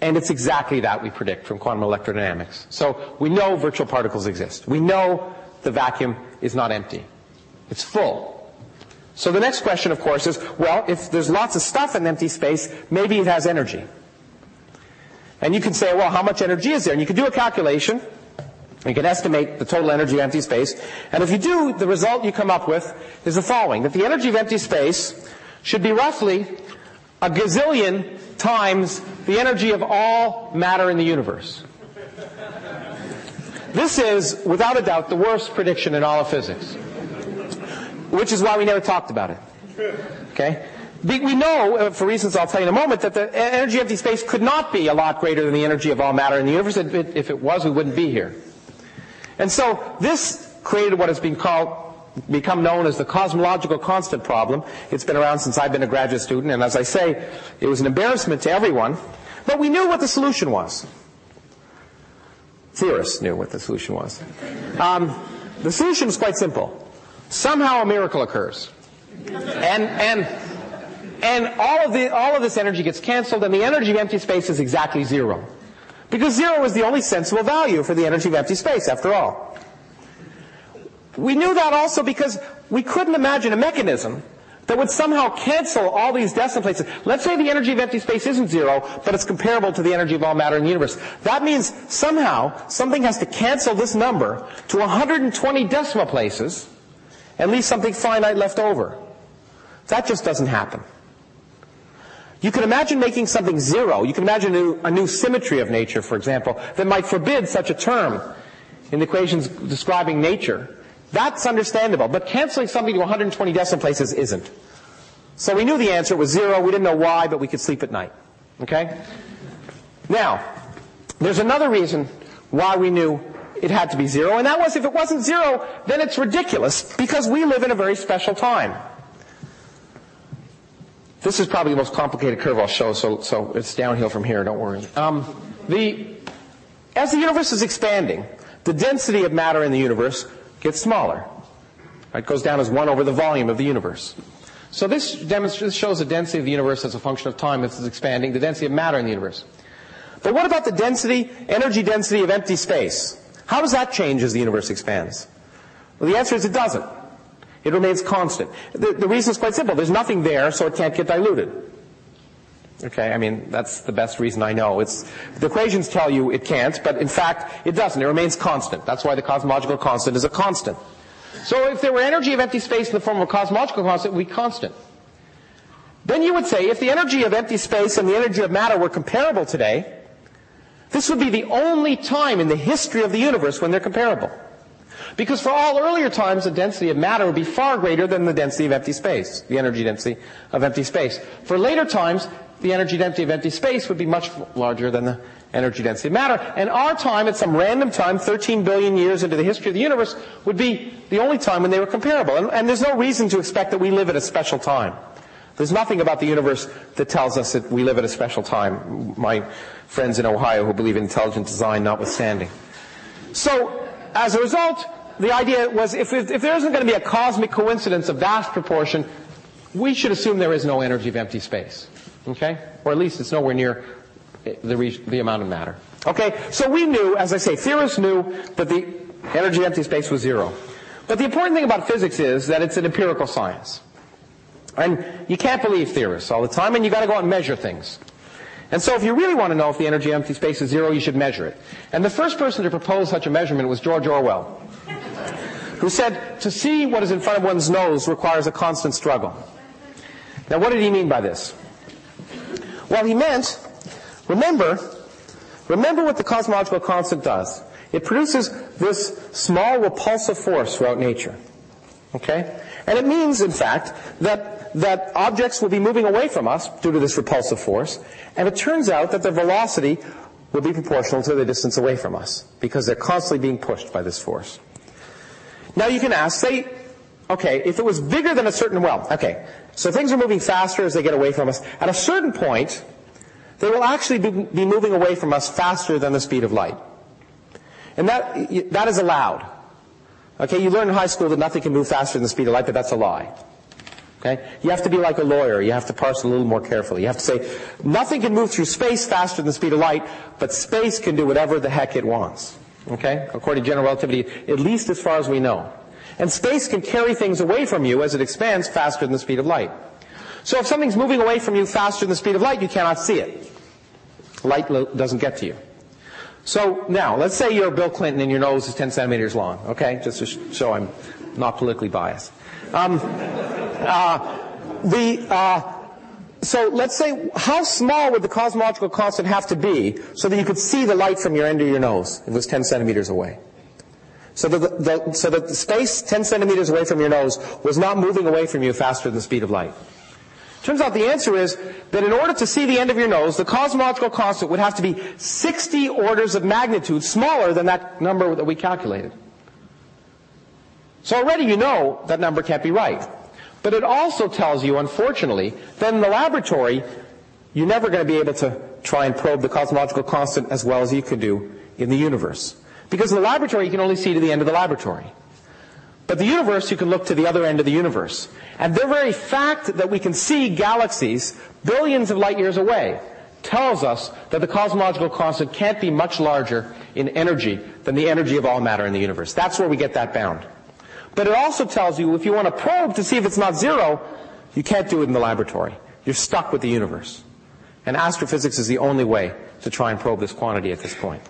And it's exactly that we predict from quantum electrodynamics. So we know virtual particles exist. We know the vacuum is not empty. It's full. So the next question, of course, is, well, if there's lots of stuff in empty space, maybe it has energy. And you can say, well, how much energy is there? And you can do a calculation. You can estimate the total energy of empty space. And if you do, the result you come up with is the following, that the energy of empty space should be roughly a gazillion times the energy of all matter in the universe. This is, without a doubt, the worst prediction in all of physics. Which is why we never talked about it. Okay? We know, uh, for reasons I'll tell you in a moment, that the energy of empty space could not be a lot greater than the energy of all matter in the universe. If it was, we wouldn't be here. And so this created what has been called become known as the cosmological constant problem. It's been around since I've been a graduate student, and as I say, it was an embarrassment to everyone. But we knew what the solution was. Theorists knew what the solution was. Um, the solution is quite simple. Somehow a miracle occurs. And, and and all of, the, all of this energy gets canceled, and the energy of empty space is exactly zero. Because zero is the only sensible value for the energy of empty space, after all. We knew that also because we couldn't imagine a mechanism that would somehow cancel all these decimal places. Let's say the energy of empty space isn't zero, but it's comparable to the energy of all matter in the universe. That means somehow something has to cancel this number to 120 decimal places and leave something finite left over. That just doesn't happen. You can imagine making something zero. You can imagine a new, a new, symmetry of nature, for example, that might forbid such a term in the equations describing nature. That's understandable. But canceling something to 120 decimal places isn't. So we knew the answer was zero. We didn't know why, but we could sleep at night. Okay? Now, there's another reason why we knew it had to be zero, and that was if it wasn't zero, then it's ridiculous because we live in a very special time. This is probably the most complicated curve I'll show, so, so it's downhill from here, don't worry. Um, the, as the universe is expanding, the density of matter in the universe gets smaller. It goes down as 1 over the volume of the universe. So this, demonstrates, shows the density of the universe as a function of time as it's expanding, the density of matter in the universe. But what about the density, energy density of empty space? How does that change as the universe expands? Well, the answer is it doesn't. It remains constant. The, the reason is quite simple. There's nothing there, so it can't get diluted. Okay, I mean, that's the best reason I know. It's, the equations tell you it can't, but in fact, it doesn't. It remains constant. That's why the cosmological constant is a constant. So if there were energy of empty space in the form of a cosmological constant, it would be constant. Then you would say if the energy of empty space and the energy of matter were comparable today, this would be the only time in the history of the universe when they're comparable. Because for all earlier times, the density of matter would be far greater than the density of empty space, the energy density of empty space. For later times, the energy density of empty space would be much larger than the energy density of matter. And our time, at some random time, 13 billion years into the history of the universe, would be the only time when they were comparable. And, and there's no reason to expect that we live at a special time. There's nothing about the universe that tells us that we live at a special time. My friends in Ohio who believe in intelligent design notwithstanding. So, as a result, the idea was if, if, if there isn't going to be a cosmic coincidence of vast proportion, we should assume there is no energy of empty space. Okay? Or at least it's nowhere near the, the amount of matter. Okay? So we knew, as I say, theorists knew that the energy of empty space was zero. But the important thing about physics is that it's an empirical science. And you can't believe theorists all the time, and you've got to go out and measure things. And so if you really want to know if the energy of empty space is zero, you should measure it. And the first person to propose such a measurement was George Orwell who said to see what is in front of one's nose requires a constant struggle. Now, what did he mean by this? Well, he meant, remember, remember what the cosmological constant does. It produces this small repulsive force throughout nature. Okay? And it means, in fact, that, that objects will be moving away from us due to this repulsive force, and it turns out that their velocity will be proportional to the distance away from us, because they're constantly being pushed by this force. Now you can ask, say, okay, if it was bigger than a certain, well, okay, so things are moving faster as they get away from us. At a certain point, they will actually be, moving away from us faster than the speed of light. And that, that is allowed. Okay, you learn in high school that nothing can move faster than the speed of light, but that's a lie. Okay? You have to be like a lawyer. You have to parse a little more carefully. You have to say, nothing can move through space faster than the speed of light, but space can do whatever the heck it wants. Okay? According to general relativity, at least as far as we know. And space can carry things away from you as it expands faster than the speed of light. So if something's moving away from you faster than the speed of light, you cannot see it. Light doesn't get to you. So now, let's say you're Bill Clinton and your nose is 10 centimeters long, okay? Just to show I'm not politically biased. Um, uh, the, uh, so let's say, how small would the cosmological constant have to be so that you could see the light from your end of your nose if it was 10 centimeters away? So that the, the, so that the space 10 centimeters away from your nose was not moving away from you faster than the speed of light. Turns out the answer is that in order to see the end of your nose, the cosmological constant would have to be 60 orders of magnitude smaller than that number that we calculated. So already you know that number can't be right. But it also tells you, unfortunately, that in the laboratory, you're never going to be able to try and probe the cosmological constant as well as you could do in the universe. Because in the laboratory, you can only see to the end of the laboratory. But the universe, you can look to the other end of the universe. And the very fact that we can see galaxies billions of light years away tells us that the cosmological constant can't be much larger in energy than the energy of all matter in the universe. That's where we get that bound. But it also tells you if you want to probe to see if it's not zero, you can't do it in the laboratory. You're stuck with the universe. And astrophysics is the only way to try and probe this quantity at this point.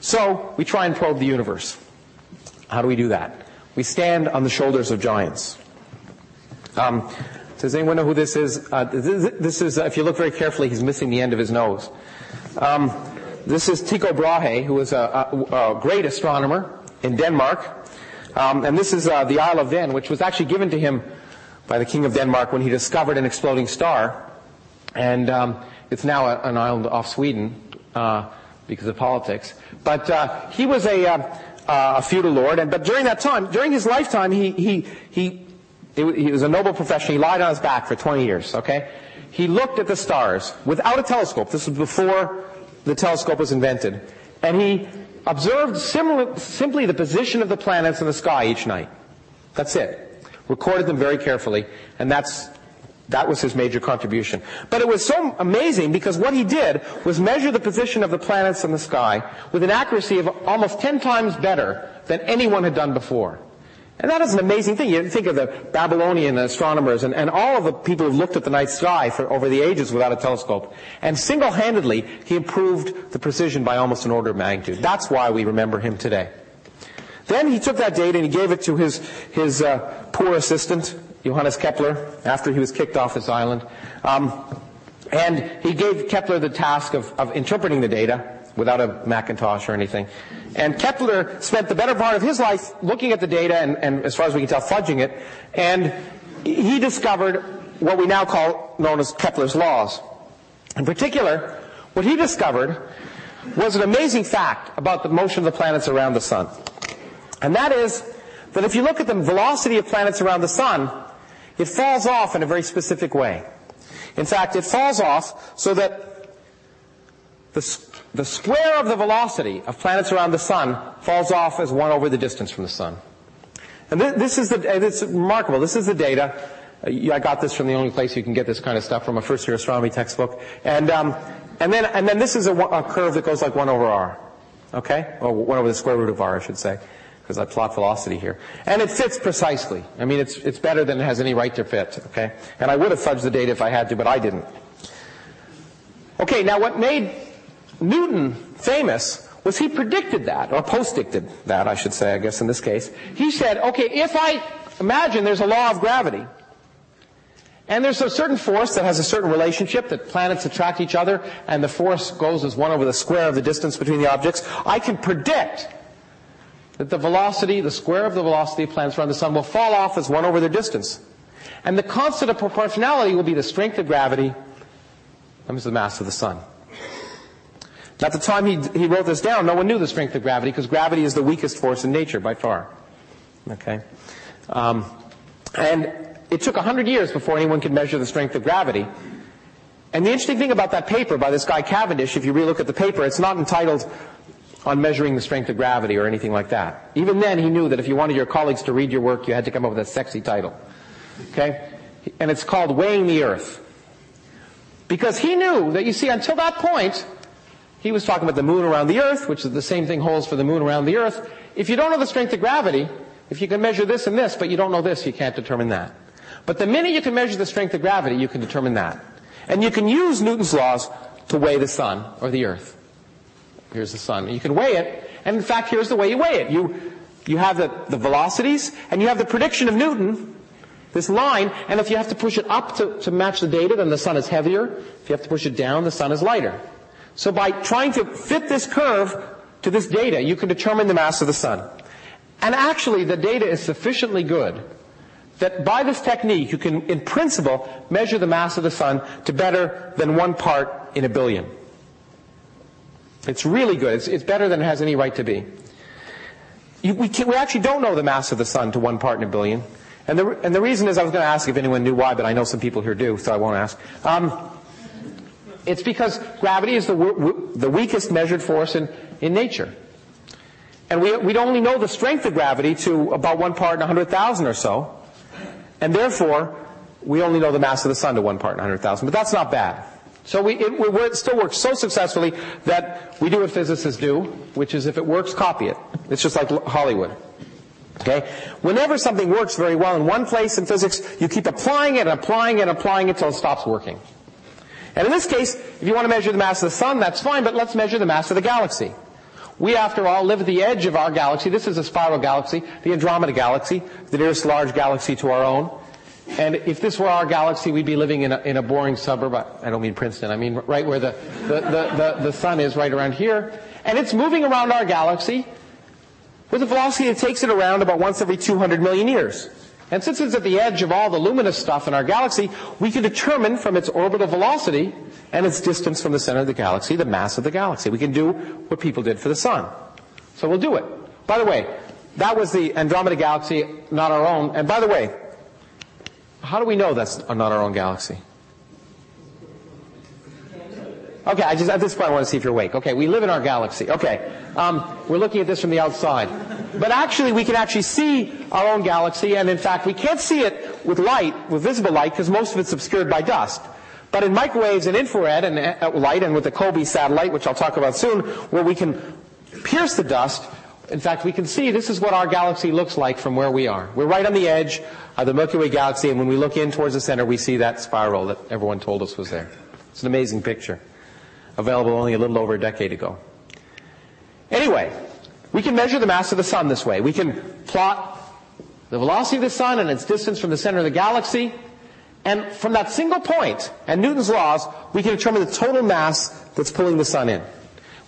So we try and probe the universe. How do we do that? We stand on the shoulders of giants. Um, does anyone know who this is? Uh, this is, uh, if you look very carefully, he's missing the end of his nose. Um, this is Tycho Brahe, who was a, a, a great astronomer in Denmark. Um, and this is uh, the Isle of Hven, which was actually given to him by the King of Denmark when he discovered an exploding star. And um, it's now a, an island off Sweden uh, because of politics. But uh, he was a, uh, a feudal lord, and but during that time, during his lifetime, he he he he was a noble profession. He lied on his back for 20 years. Okay, he looked at the stars without a telescope. This was before the telescope was invented, and he observed simply the position of the planets in the sky each night. That's it. Recorded them very carefully, and that's that was his major contribution. But it was so amazing because what he did was measure the position of the planets in the sky with an accuracy of almost 10 times better than anyone had done before. And that is an amazing thing. You think of the Babylonian astronomers and, and all of the people who've looked at the night sky for over the ages without a telescope. And single-handedly, he improved the precision by almost an order of magnitude. That's why we remember him today. Then he took that data and he gave it to his, his uh, poor assistant, Johannes Kepler, after he was kicked off his island. Um, and he gave Kepler the task of, of interpreting the data without a Macintosh or anything. And Kepler spent the better part of his life looking at the data and, and, as far as we can tell, fudging it. And he discovered what we now call known as Kepler's laws. In particular, what he discovered was an amazing fact about the motion of the planets around the sun. And that is that if you look at the velocity of planets around the sun, it falls off in a very specific way. In fact, it falls off so that the, the square of the velocity of planets around the sun falls off as 1 over the distance from the sun. And this, is the, it's remarkable. This is the data. Uh, I got this from the only place you can get this kind of stuff from a first year astronomy textbook. And, um, and then, and then this is a, a curve that goes like 1 over r. Okay? Or 1 over the square root of r, I should say because I plot velocity here. And it fits precisely. I mean, it's, it's better than it has any right to fit, okay? And I would have fudged the data if I had to, but I didn't. Okay, now what made Newton famous was he predicted that, or post-dicted that, I should say, I guess in this case. He said, okay, if I imagine there's a law of gravity, and there's a certain force that has a certain relationship that planets attract each other, and the force goes as one over the square of the distance between the objects, I can predict that the velocity, the square of the velocity of planets around the sun will fall off as 1 over their distance. And the constant of proportionality will be the strength of gravity times the mass of the sun. At the time he, he wrote this down, no one knew the strength of gravity because gravity is the weakest force in nature by far. Okay? Um, and it took 100 years before anyone could measure the strength of gravity. And the interesting thing about that paper by this guy Cavendish, if you really look at the paper, it's not entitled on measuring the strength of gravity or anything like that. Even then, he knew that if you wanted your colleagues to read your work, you had to come up with a sexy title. Okay? And it's called Weighing the Earth. Because he knew that, you see, until that point, he was talking about the moon around the Earth, which is the same thing holds for the moon around the Earth. If you don't know the strength of gravity, if you can measure this and this, but you don't know this, you can't determine that. But the minute you can measure the strength of gravity, you can determine that. And you can use Newton's laws to weigh the sun or the Earth. Here's the sun. You can weigh it, and in fact, here's the way you weigh it. You, you have the, the velocities, and you have the prediction of Newton, this line, and if you have to push it up to, to match the data, then the sun is heavier. If you have to push it down, the sun is lighter. So by trying to fit this curve to this data, you can determine the mass of the sun. And actually, the data is sufficiently good that by this technique, you can, in principle, measure the mass of the sun to better than one part in a billion. It's really good. It's, it's better than it has any right to be. You, we, we, actually don't know the mass of the sun to one part in a billion. And the, and the reason is I was going to ask if anyone knew why, but I know some people here do, so I won't ask. Um, it's because gravity is the, the weakest measured force in, in nature. And we, we only know the strength of gravity to about one part in 100,000 or so. And therefore, we only know the mass of the sun to one part in 100,000. But that's not bad. So we, it, it, still works so successfully that we do what physicists do, which is if it works, copy it. It's just like Hollywood. Okay? Whenever something works very well in one place in physics, you keep applying it and applying it and applying it until it stops working. And in this case, if you want to measure the mass of the sun, that's fine, but let's measure the mass of the galaxy. We, after all, live at the edge of our galaxy. This is a spiral galaxy, the Andromeda galaxy, the nearest large galaxy to our own. And if this were our galaxy, we'd be living in a, in a boring suburb. I don't mean Princeton. I mean right where the, the, the, the, the sun is, right around here. And it's moving around our galaxy with a velocity that takes it around about once every 200 million years. And since it's at the edge of all the luminous stuff in our galaxy, we can determine from its orbital velocity and its distance from the center of the galaxy the mass of the galaxy. We can do what people did for the sun. So we'll do it. By the way, that was the Andromeda galaxy, not our own. And by the way, how do we know that's not our own galaxy? Okay, I just at this point I want to see if you're awake. Okay, we live in our galaxy. Okay, um, we're looking at this from the outside, but actually we can actually see our own galaxy, and in fact we can't see it with light, with visible light, because most of it's obscured by dust. But in microwaves and infrared and uh, light, and with the COBE satellite, which I'll talk about soon, where we can pierce the dust, in fact, we can see this is what our galaxy looks like from where we are. We're right on the edge of the Milky Way galaxy, and when we look in towards the center, we see that spiral that everyone told us was there. It's an amazing picture available only a little over a decade ago. Anyway, we can measure the mass of the sun this way. We can plot the velocity of the sun and its distance from the center of the galaxy. And from that single point and Newton's laws, we can determine the total mass that's pulling the sun in.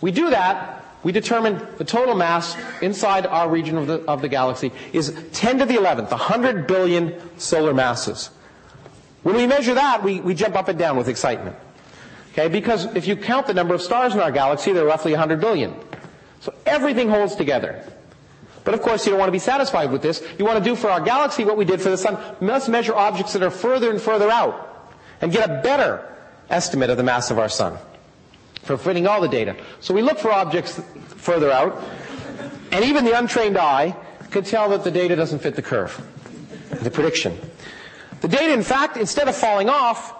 We do that, we determine the total mass inside our region of the, of the galaxy is 10 to the 11th, 100 billion solar masses. When we measure that, we, we jump up and down with excitement. Okay, because if you count the number of stars in our galaxy, there are roughly 100 billion. So everything holds together. But of course, you don't want to be satisfied with this. You want to do for our galaxy what we did for the sun. Must measure objects that are further and further out and get a better estimate of the mass of our sun for fitting all the data. So we look for objects further out, and even the untrained eye could tell that the data doesn't fit the curve, the prediction. The data, in fact, instead of falling off,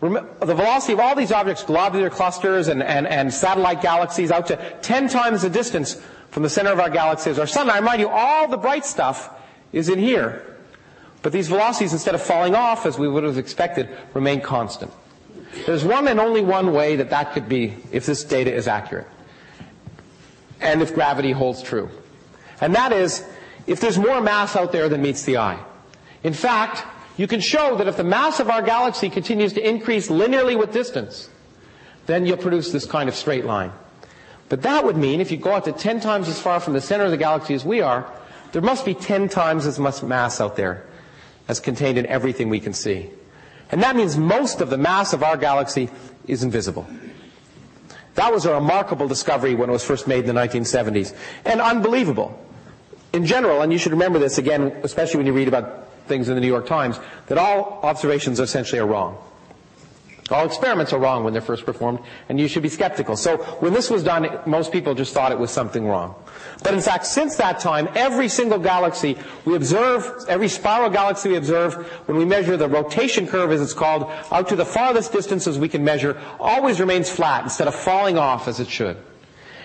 the velocity of all these objects, globular clusters and, and, and satellite galaxies out to 10 times the distance from the center of our galaxy as our sun. I remind you, all the bright stuff is in here. But these velocities, instead of falling off as we would have expected, remain constant. There's one and only one way that that could be if this data is accurate. And if gravity holds true. And that is, if there's more mass out there than meets the eye. In fact, you can show that if the mass of our galaxy continues to increase linearly with distance, then you'll produce this kind of straight line. But that would mean if you go out to 10 times as far from the center of the galaxy as we are, there must be 10 times as much mass out there as contained in everything we can see. And that means most of the mass of our galaxy is invisible. That was a remarkable discovery when it was first made in the 1970s. And unbelievable. In general, and you should remember this again, especially when you read about things in the New York Times, that all observations essentially are wrong. All experiments are wrong when they're first performed, and you should be skeptical. So when this was done, most people just thought it was something wrong. But in fact, since that time, every single galaxy we observe, every spiral galaxy we observe, when we measure the rotation curve, as it's called, out to the farthest distances we can measure, always remains flat instead of falling off as it should.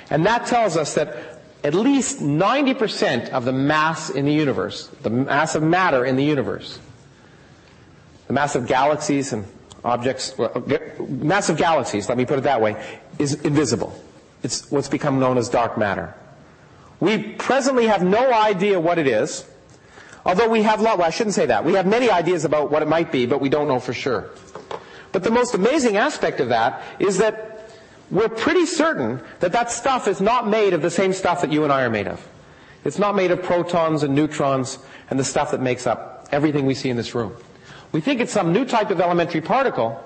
And that tells us that at least 90% of the mass in the universe, the mass of matter in the universe, the mass of galaxies and objects, mass of galaxies, let me put it that way, is invisible. It's what's become known as dark matter. We presently have no idea what it is, although we have, lot, well, I shouldn't say that. We have many ideas about what it might be, but we don't know for sure. But the most amazing aspect of that is that we're pretty certain that that stuff is not made of the same stuff that you and I are made of. It's not made of protons and neutrons and the stuff that makes up everything we see in this room. We think it's some new type of elementary particle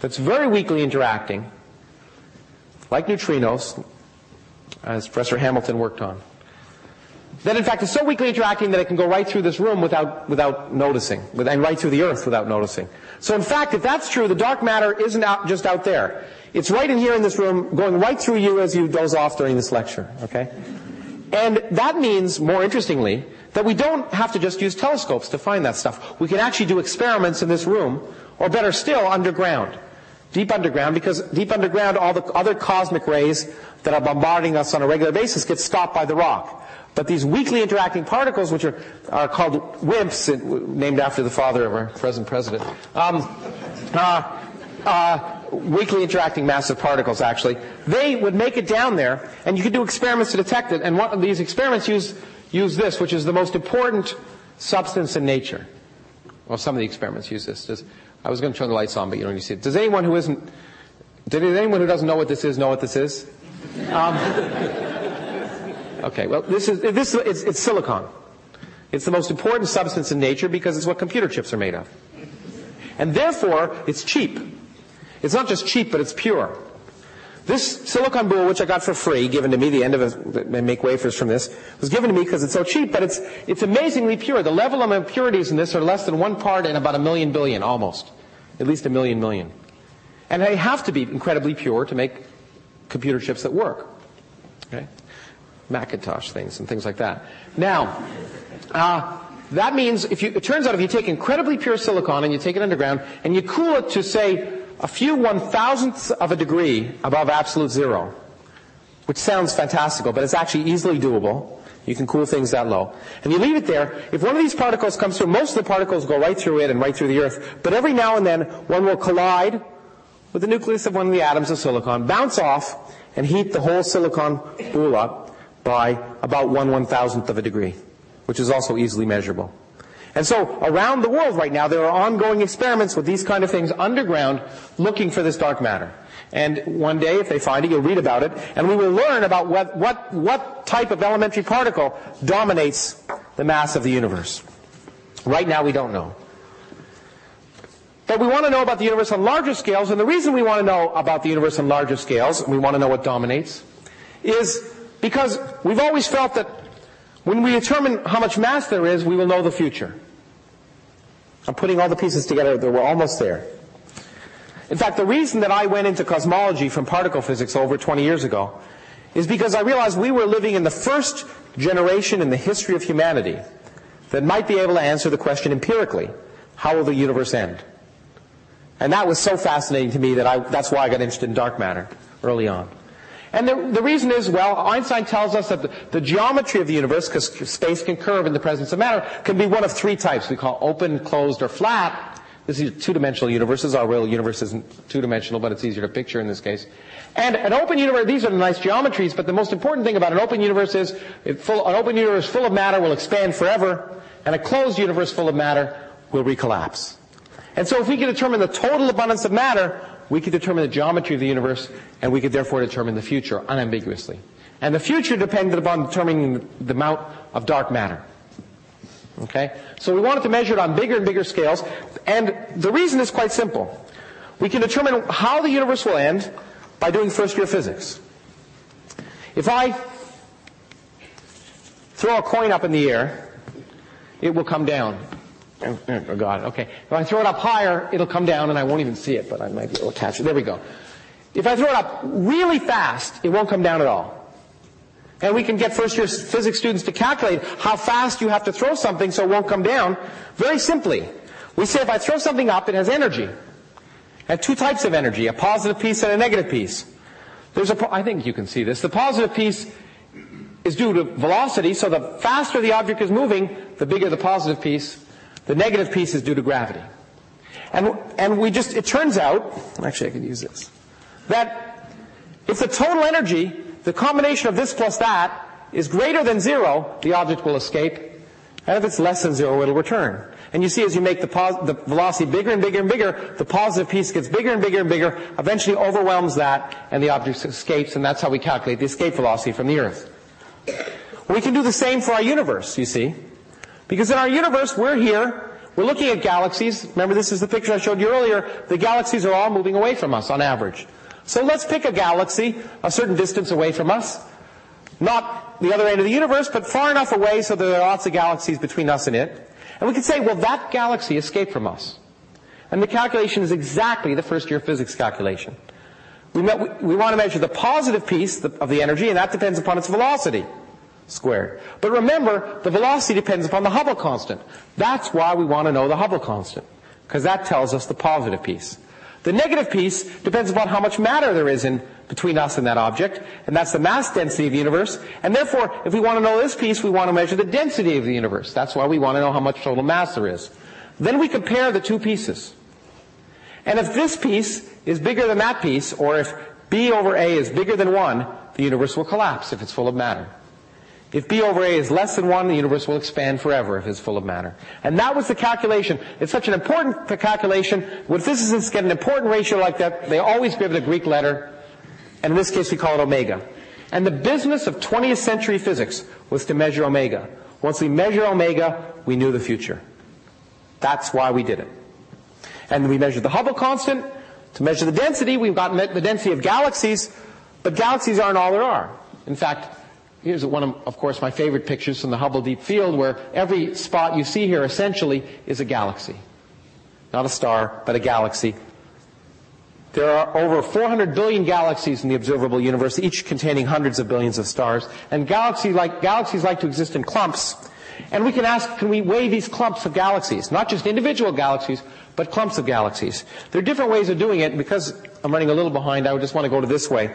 that's very weakly interacting, like neutrinos, as Professor Hamilton worked on. That in fact is so weakly interacting that it can go right through this room without, without noticing, and right through the earth without noticing. So in fact, if that's true, the dark matter isn't out, just out there. It's right in here in this room, going right through you as you doze off during this lecture, okay? And that means, more interestingly, that we don't have to just use telescopes to find that stuff. We can actually do experiments in this room, or better still, underground. Deep underground, because deep underground, all the other cosmic rays that are bombarding us on a regular basis get stopped by the rock. But these weakly interacting particles, which are, are called WIMPs, named after the father of our present president, um, uh, uh, weakly interacting massive particles, actually, they would make it down there, and you could do experiments to detect it. And one of these experiments use, use this, which is the most important substance in nature. Well, some of the experiments use this. Does, I was going to turn the lights on, but you don't need to see it. Does anyone who isn't, did anyone who doesn't know what this is know what this is? Um, okay, well, this is, this, it's, it's silicon. It's the most important substance in nature because it's what computer chips are made of. And therefore, it's cheap. It's not just cheap, but it's pure. This silicon boule, which I got for free, given to me, the end of it, I make wafers from this, was given to me because it's so cheap, but it's, it's amazingly pure. The level of impurities in this are less than one part in about a million billion, almost. At least a million million. And they have to be incredibly pure to make computer chips that work. Okay? Macintosh things and things like that. Now, uh, that means if you, it turns out if you take incredibly pure silicon and you take it underground and you cool it to say a few one thousandths of a degree above absolute zero, which sounds fantastical, but it's actually easily doable. You can cool things that low. And you leave it there. If one of these particles comes through, most of the particles go right through it and right through the Earth. But every now and then, one will collide with the nucleus of one of the atoms of silicon, bounce off, and heat the whole silicon boule up by about one one thousandth of a degree, which is also easily measurable. And so around the world right now, there are ongoing experiments with these kind of things underground looking for this dark matter. And one day, if they find it, you'll read about it, and we will learn about what, what, what type of elementary particle dominates the mass of the universe. Right now, we don't know. But we want to know about the universe on larger scales, and the reason we want to know about the universe on larger scales, and we want to know what dominates, is because we've always felt that when we determine how much mass there is, we will know the future. I'm putting all the pieces together that we're almost there. In fact, the reason that I went into cosmology from particle physics over 20 years ago is because I realized we were living in the first generation in the history of humanity that might be able to answer the question empirically, how will the universe end? And that was so fascinating to me that I, that's why I got interested in dark matter early on. And the, the, reason is, well, Einstein tells us that the, the geometry of the universe, because space can curve in the presence of matter, can be one of three types. We call open, closed, or flat. This is two-dimensional universes. Our real universe isn't two-dimensional, but it's easier to picture in this case. And an open universe, these are the nice geometries, but the most important thing about an open universe is full, an open universe full of matter will expand forever, and a closed universe full of matter will recollapse. And so if we can determine the total abundance of matter, we could determine the geometry of the universe, and we could therefore determine the future unambiguously. And the future depended upon determining the amount of dark matter. Okay? So we wanted to measure it on bigger and bigger scales, and the reason is quite simple. We can determine how the universe will end by doing first year physics. If I throw a coin up in the air, it will come down. Oh, God, okay. If I throw it up higher, it'll come down and I won't even see it, but I might be able to catch it. There we go. If I throw it up really fast, it won't come down at all. And we can get first year physics students to calculate how fast you have to throw something so it won't come down. Very simply. We say if I throw something up, it has energy. And two types of energy, a positive piece and a negative piece. There's a, I think you can see this. The positive piece is due to velocity, so the faster the object is moving, the bigger the positive piece, the negative piece is due to gravity. And, and we just, it turns out, actually I can use this, that if the total energy, the combination of this plus that, is greater than zero, the object will escape. And if it's less than zero, it'll return. And you see as you make the, pos- the velocity bigger and bigger and bigger, the positive piece gets bigger and bigger and bigger, eventually overwhelms that, and the object escapes, and that's how we calculate the escape velocity from the Earth. We can do the same for our universe, you see. Because in our universe, we're here, we're looking at galaxies. Remember, this is the picture I showed you earlier. The galaxies are all moving away from us on average. So let's pick a galaxy a certain distance away from us. Not the other end of the universe, but far enough away so there are lots of galaxies between us and it. And we can say, well, that galaxy escaped from us. And the calculation is exactly the first year physics calculation. We, met, we, want to measure the positive piece of the energy, and that depends upon its velocity squared. But remember, the velocity depends upon the Hubble constant. That's why we want to know the Hubble constant, because that tells us the positive piece. The negative piece depends upon how much matter there is in between us and that object, and that's the mass density of the universe. And therefore, if we want to know this piece, we want to measure the density of the universe. That's why we want to know how much total mass there is. Then we compare the two pieces. And if this piece is bigger than that piece, or if B over A is bigger than 1, the universe will collapse if it's full of matter. If B over A is less than 1, the universe will expand forever if it's full of matter. And that was the calculation. It's such an important calculation. When physicists get an important ratio like that, they always give it a Greek letter. And in this case, we call it omega. And the business of 20th century physics was to measure omega. Once we measure omega, we knew the future. That's why we did it. And we measured the Hubble constant. To measure the density, we've got the density of galaxies, but galaxies aren't all there are. In fact, here's one of, of course, my favorite pictures from the Hubble Deep Field where every spot you see here essentially is a galaxy. Not a star, but a galaxy. There are over 400 billion galaxies in the observable universe, each containing hundreds of billions of stars. And galaxy like, galaxies like to exist in clumps. And we can ask, can we weigh these clumps of galaxies? Not just individual galaxies, but clumps of galaxies. There are different ways of doing it. Because I'm running a little behind, I would just want to go to this way.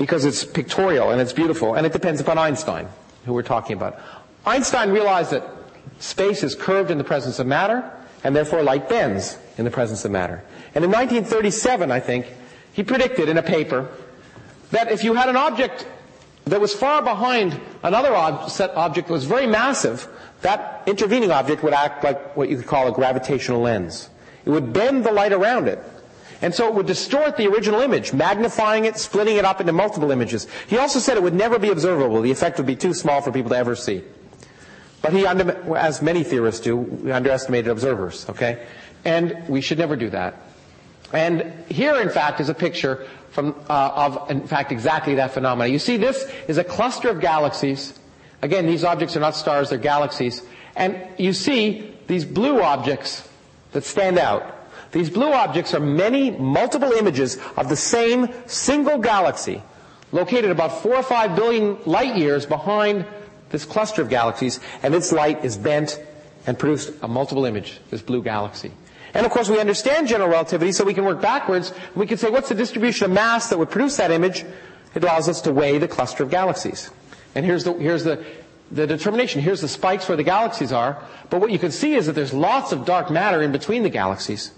Because it's pictorial and it's beautiful. And it depends upon Einstein, who we're talking about. Einstein realized that space is curved in the presence of matter, and therefore light bends in the presence of matter. And in 1937, I think, he predicted in a paper that if you had an object that was far behind another ob- object that was very massive, that intervening object would act like what you could call a gravitational lens. It would bend the light around it. And so it would distort the original image, magnifying it, splitting it up into multiple images. He also said it would never be observable. The effect would be too small for people to ever see. But he, under, as many theorists do, underestimated observers, okay? And we should never do that. And here, in fact, is a picture from, uh, of, in fact, exactly that phenomenon. You see, this is a cluster of galaxies. Again, these objects are not stars, they're galaxies. And you see these blue objects that stand out. These blue objects are many multiple images of the same single galaxy located about four or five billion light years behind this cluster of galaxies, and its light is bent and produced a multiple image, this blue galaxy. And of course, we understand general relativity, so we can work backwards. We can say, what's the distribution of mass that would produce that image? It allows us to weigh the cluster of galaxies. And here's the, here's the, the determination. Here's the spikes where the galaxies are. But what you can see is that there's lots of dark matter in between the galaxies.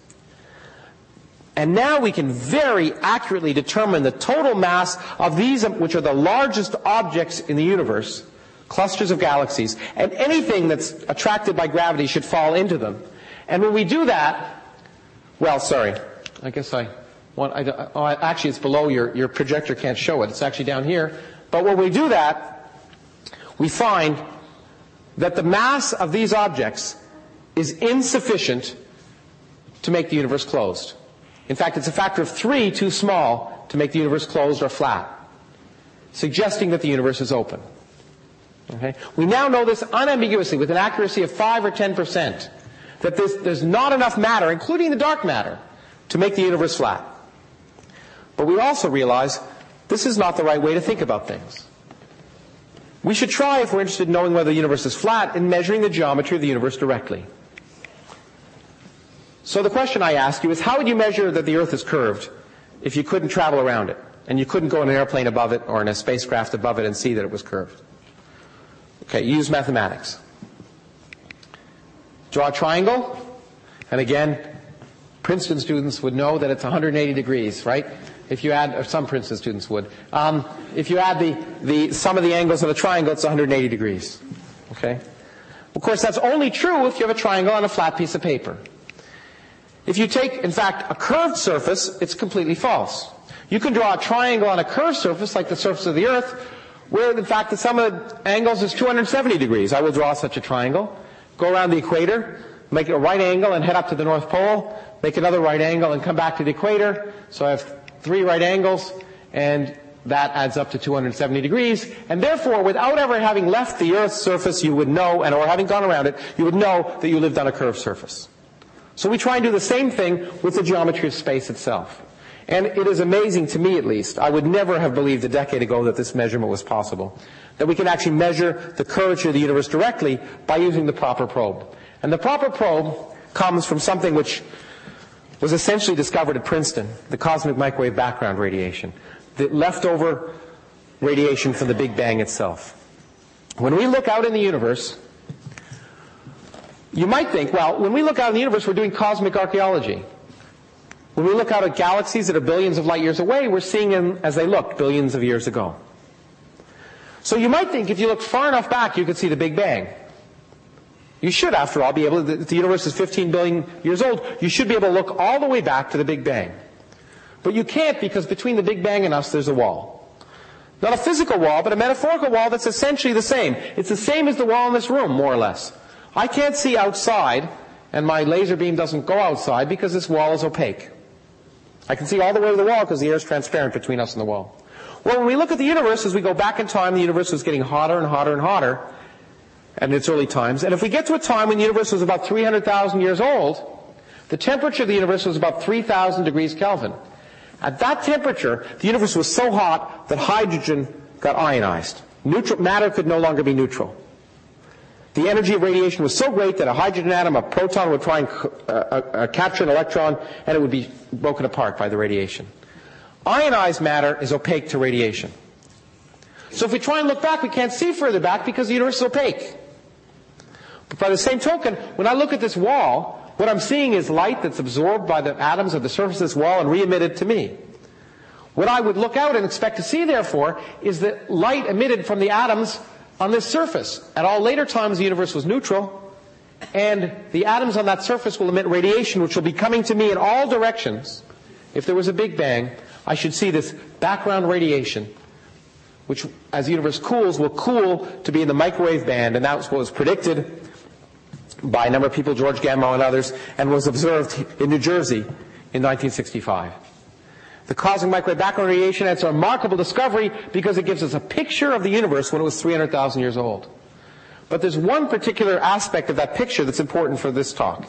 And now we can very accurately determine the total mass of these, which are the largest objects in the universe, clusters of galaxies, and anything that's attracted by gravity should fall into them. And when we do that, well, sorry, I guess I want, I, oh, actually it's below your, your projector can't show it. It's actually down here. But when we do that, we find that the mass of these objects is insufficient to make the universe closed. In fact, it's a factor of three too small to make the universe closed or flat, suggesting that the universe is open. Okay? We now know this unambiguously with an accuracy of 5 or 10 percent that there's, there's not enough matter, including the dark matter, to make the universe flat. But we also realize this is not the right way to think about things. We should try, if we're interested in knowing whether the universe is flat, in measuring the geometry of the universe directly. So the question I ask you is how would you measure that the Earth is curved if you couldn't travel around it and you couldn't go in an airplane above it or in a spacecraft above it and see that it was curved? Okay, use mathematics. Draw a triangle, and again, Princeton students would know that it's 180 degrees, right? If you add, some Princeton students would. Um, if you add the, the sum of the angles of a triangle, it's 180 degrees. Okay? Of course, that's only true if you have a triangle on a flat piece of paper. If you take, in fact, a curved surface, it's completely false. You can draw a triangle on a curved surface, like the surface of the Earth, where, in fact, the sum of the angles is 270 degrees. I will draw such a triangle go around the equator, make a right angle and head up to the North Pole, make another right angle and come back to the equator. So I have three right angles and that adds up to 270 degrees. And therefore, without ever having left the Earth's surface, you would know, and or having gone around it, you would know that you lived on a curved surface. So we try and do the same thing with the geometry of space itself. And it is amazing to me at least. I would never have believed a decade ago that this measurement was possible that we can actually measure the curvature of the universe directly by using the proper probe. And the proper probe comes from something which was essentially discovered at Princeton, the cosmic microwave background radiation, the leftover radiation from the Big Bang itself. When we look out in the universe, you might think, well, when we look out in the universe, we're doing cosmic archaeology. When we look out at galaxies that are billions of light years away, we're seeing them as they looked billions of years ago. So you might think if you look far enough back, you could see the Big Bang. You should, after all, be able to, the universe is 15 billion years old, you should be able to look all the way back to the Big Bang. But you can't because between the Big Bang and us, there's a wall. Not a physical wall, but a metaphorical wall that's essentially the same. It's the same as the wall in this room, more or less. I can't see outside, and my laser beam doesn't go outside because this wall is opaque. I can see all the way to the wall because the air is transparent between us and the wall. Well, when we look at the universe, as we go back in time, the universe was getting hotter and hotter and hotter in its early times. And if we get to a time when the universe was about 300,000 years old, the temperature of the universe was about 3,000 degrees Kelvin. At that temperature, the universe was so hot that hydrogen got ionized. Neutral, matter could no longer be neutral. The energy of radiation was so great that a hydrogen atom, a proton, would try and uh, uh, uh, capture an electron and it would be broken apart by the radiation. Ionized matter is opaque to radiation. So if we try and look back, we can't see further back because the universe is opaque. But by the same token, when I look at this wall, what I'm seeing is light that's absorbed by the atoms of the surface of this wall and re-emitted to me. What I would look out and expect to see, therefore, is the light emitted from the atoms on this surface. At all later times, the universe was neutral, and the atoms on that surface will emit radiation, which will be coming to me in all directions. If there was a Big Bang, I should see this background radiation, which, as the universe cools, will cool to be in the microwave band, and that's what was predicted by a number of people, George Gamow and others, and was observed in New Jersey in 1965. The cosmic microwave background radiation, it's a remarkable discovery because it gives us a picture of the universe when it was 300,000 years old. But there's one particular aspect of that picture that's important for this talk.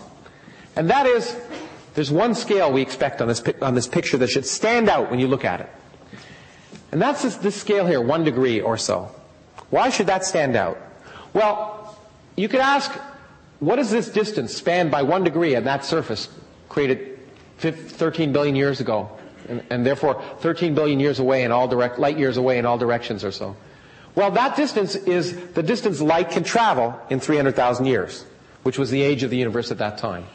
And that is, there's one scale we expect on this, on this picture that should stand out when you look at it. And that's this, this scale here, one degree or so. Why should that stand out? Well, you could ask, what is this distance spanned by one degree and that surface created 13 billion years ago? And, and, therefore 13 billion years away in all direct, light years away in all directions or so. Well, that distance is the distance light can travel in 300,000 years, which was the age of the universe at that time.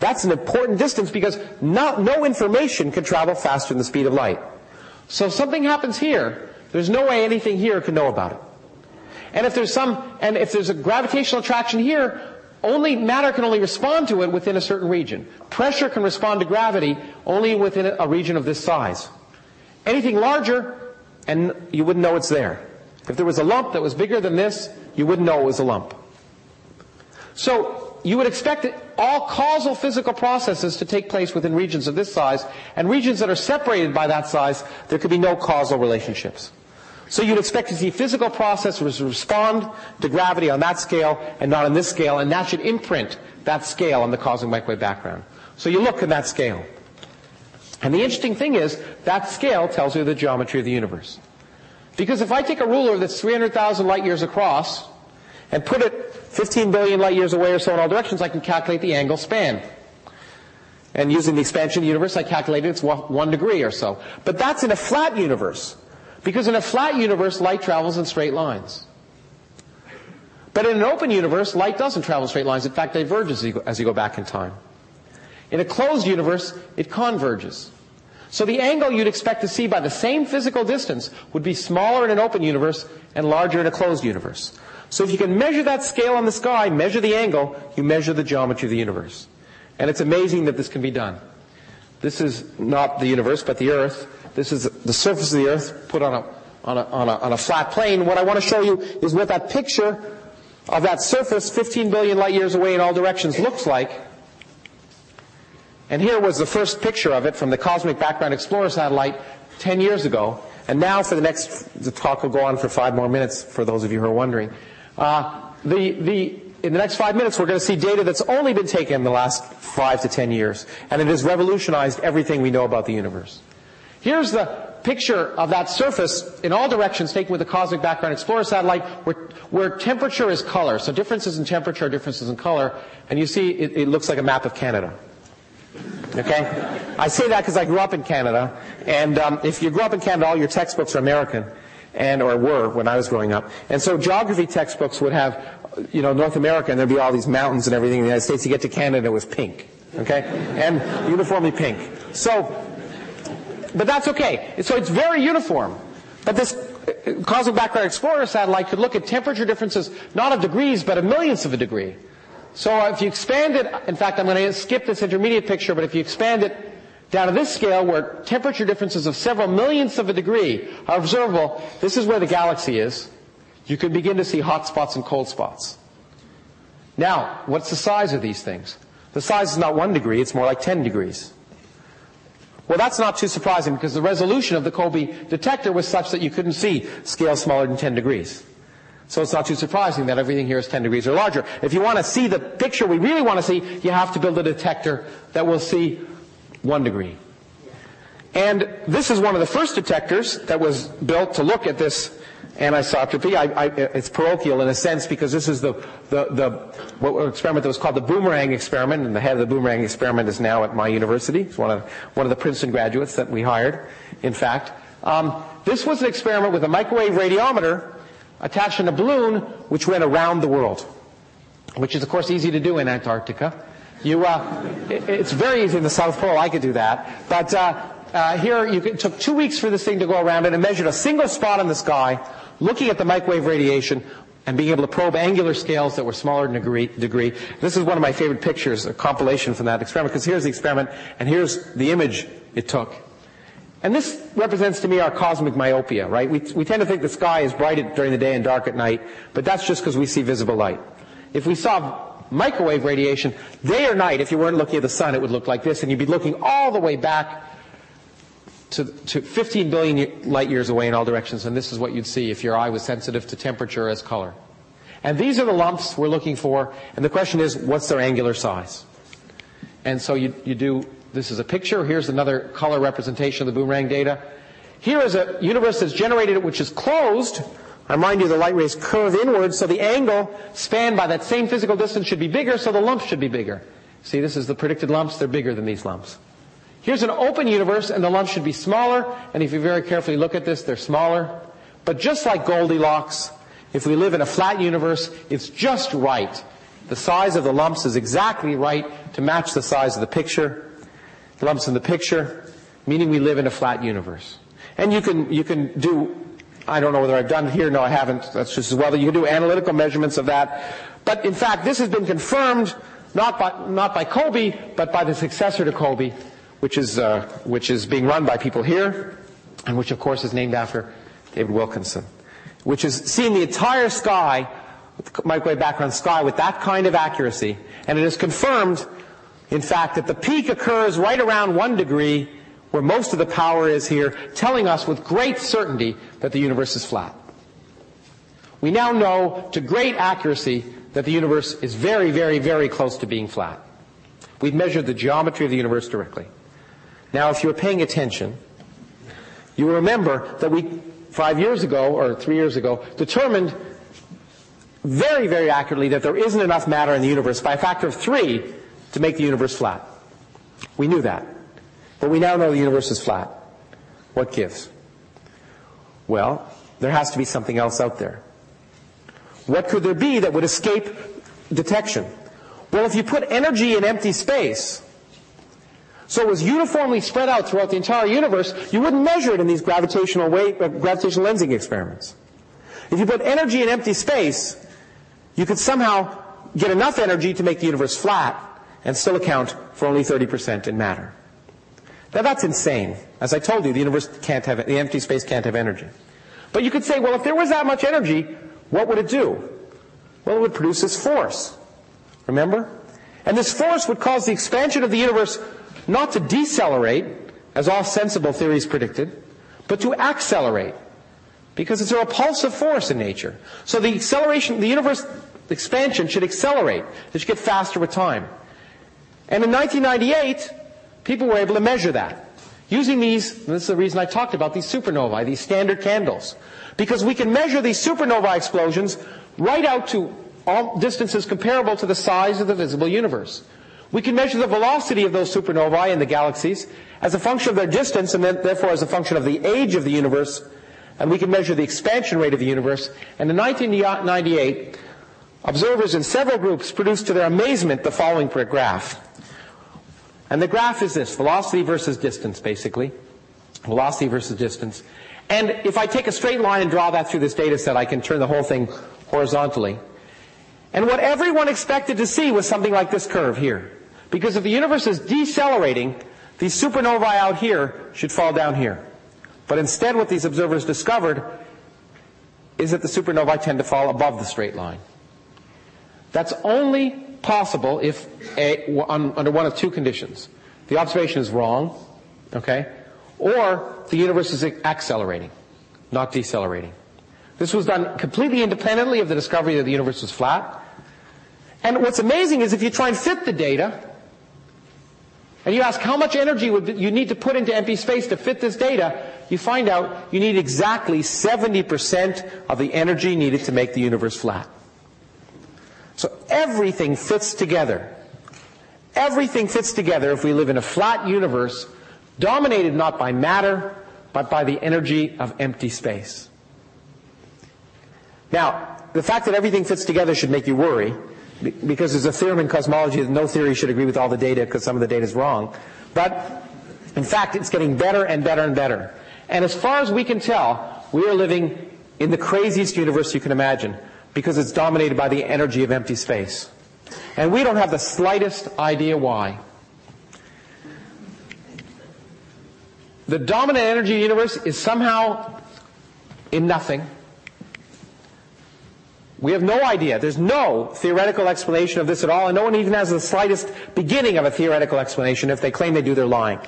That's an important distance because not, no information can travel faster than the speed of light. So if something happens here, there's no way anything here can know about it. And if there's some, and if there's a gravitational attraction here, only matter can only respond to it within a certain region. Pressure can respond to gravity only within a region of this size. Anything larger, and you wouldn't know it's there. If there was a lump that was bigger than this, you wouldn't know it was a lump. So you would expect all causal physical processes to take place within regions of this size, and regions that are separated by that size, there could be no causal relationships. So you'd expect to see physical processes respond to gravity on that scale and not on this scale, and that should imprint that scale on the cosmic microwave background. So you look at that scale. And the interesting thing is, that scale tells you the geometry of the universe. Because if I take a ruler that's 300,000 light years across and put it 15 billion light years away or so in all directions, I can calculate the angle span. And using the expansion of the universe, I calculated it's one degree or so. But that's in a flat universe. Because in a flat universe, light travels in straight lines. But in an open universe, light doesn't travel straight lines. In fact, diverges as you go back in time. In a closed universe, it converges. So the angle you'd expect to see by the same physical distance would be smaller in an open universe and larger in a closed universe. So if you can measure that scale on the sky, measure the angle, you measure the geometry of the universe. And it's amazing that this can be done. This is not the universe, but the Earth. This is the surface of the Earth put on a, on a, on a, on a flat plane. What I want to show you is what that picture of that surface 15 billion light years away in all directions looks like. And here was the first picture of it from the Cosmic Background Explorer satellite 10 years ago. And now for the next, the talk will go on for five more minutes for those of you who are wondering. Uh, the, the, in the next five minutes, we're going to see data that's only been taken in the last five to ten years. And it has revolutionized everything we know about the universe. Here's the picture of that surface in all directions taken with the Cosmic Background Explorer satellite where, where temperature is color. So differences in temperature are differences in color. And you see it, it looks like a map of Canada. Okay? I say that because I grew up in Canada. And um, if you grew up in Canada, all your textbooks are American. And, or were when I was growing up. And so geography textbooks would have, you know, North America and there'd be all these mountains and everything in the United States. You get to Canada, it was pink. Okay? And uniformly pink. So, but that's okay. So it's very uniform. But this uh, Cosmic Background Explorer satellite could look at temperature differences, not of degrees, but of millionths of a degree. So if you expand it, in fact, I'm going to skip this intermediate picture, but if you expand it down to this scale where temperature differences of several millionths of a degree are observable, this is where the galaxy is, you can begin to see hot spots and cold spots. Now, what's the size of these things? The size is not one degree, it's more like 10 degrees. Well, that's not too surprising because the resolution of the COBE detector was such that you couldn't see scales smaller than 10 degrees. So it's not too surprising that everything here is 10 degrees or larger. If you want to see the picture we really want to see, you have to build a detector that will see one degree. And this is one of the first detectors that was built to look at this anisotropy. I, I, it's parochial in a sense because this is the, the, the what experiment that was called the boomerang experiment, and the head of the boomerang experiment is now at my university. He's one of, one of the Princeton graduates that we hired, in fact. Um, this was an experiment with a microwave radiometer attached in a balloon which went around the world, which is, of course, easy to do in Antarctica. You, uh, it, it's very easy in the South Pole. I could do that. But uh, uh, here, you it took two weeks for this thing to go around and it measured a single spot in the sky, looking at the microwave radiation and being able to probe angular scales that were smaller than a degree, degree. This is one of my favorite pictures, a compilation from that experiment, because here's the experiment and here's the image it took. And this represents to me our cosmic myopia, right? We, we tend to think the sky is bright during the day and dark at night, but that's just because we see visible light. If we saw microwave radiation, day or night, if you weren't looking at the sun, it would look like this, and you'd be looking all the way back to, to 15 billion light years away in all directions, and this is what you'd see if your eye was sensitive to temperature as color. And these are the lumps we're looking for, and the question is, what's their angular size? And so you, you do, this is a picture, here's another color representation of the boomerang data. Here is a universe that's generated which is closed. I remind you the light rays curve inward, so the angle spanned by that same physical distance should be bigger, so the lumps should be bigger. See, this is the predicted lumps, they're bigger than these lumps. Here's an open universe, and the lumps should be smaller, and if you very carefully look at this, they're smaller. But just like Goldilocks, if we live in a flat universe, it's just right. The size of the lumps is exactly right to match the size of the picture. The lumps in the picture, meaning we live in a flat universe. And you can, you can do, I don't know whether I've done it here, no I haven't, that's just as well, you can do analytical measurements of that. But in fact, this has been confirmed not by, not by COBE, but by the successor to COBE, which is, uh, which is being run by people here, and which of course is named after David Wilkinson, which is seeing the entire sky, microwave background sky, with that kind of accuracy, and it is confirmed, in fact, that the peak occurs right around one degree, where most of the power is here, telling us with great certainty that the universe is flat. We now know to great accuracy that the universe is very, very, very close to being flat. We've measured the geometry of the universe directly. Now, if you were paying attention, you remember that we, five years ago, or three years ago, determined very, very accurately that there isn't enough matter in the universe by a factor of three to make the universe flat. We knew that. But we now know the universe is flat. What gives? Well, there has to be something else out there. What could there be that would escape detection? Well, if you put energy in empty space, so it was uniformly spread out throughout the entire universe, you wouldn't measure it in these gravitational, wave, uh, gravitational lensing experiments. If you put energy in empty space, you could somehow get enough energy to make the universe flat and still account for only 30% in matter. Now that's insane. As I told you, the universe can't have, the empty space can't have energy. But you could say, well, if there was that much energy, what would it do? Well, it would produce this force. Remember? And this force would cause the expansion of the universe not to decelerate, as all sensible theories predicted, but to accelerate. Because it's a repulsive force in nature. So the acceleration, the universe expansion should accelerate. It should get faster with time. And in 1998, people were able to measure that. Using these, this is the reason I talked about these supernovae, these standard candles. Because we can measure these supernova explosions right out to all distances comparable to the size of the visible universe. We can measure the velocity of those supernovae in the galaxies as a function of their distance and then, therefore as a function of the age of the universe. And we can measure the expansion rate of the universe. And in 1998, observers in several groups produced to their amazement the following graph. And the graph is this, velocity versus distance, basically. Velocity versus distance. And if I take a straight line and draw that through this data set, I can turn the whole thing horizontally. And what everyone expected to see was something like this curve here. Because if the universe is decelerating, These supernovae out here should fall down here. But instead what these observers discovered is that the supernovae tend to fall above the straight line. That's only possible if a, on, under one of two conditions. The observation is wrong, okay, or the universe is accelerating, not decelerating. This was done completely independently of the discovery that the universe was flat. And what's amazing is if you try and fit the data, and you ask how much energy would you need to put into empty space to fit this data, you find out you need exactly 70% of the energy needed to make the universe flat. So everything fits together. Everything fits together if we live in a flat universe dominated not by matter, but by the energy of empty space. Now, the fact that everything fits together should make you worry, because there's a theorem in cosmology that no theory should agree with all the data because some of the data is wrong. But, in fact, it's getting better and better and better. And as far as we can tell, we are living in the craziest universe you can imagine because it's dominated by the energy of empty space. And we don't have the slightest idea why. The dominant energy of the universe is somehow in nothing. We have no idea. There's no theoretical explanation of this at all, and no one even has the slightest beginning of a theoretical explanation if they claim they do, they're lying.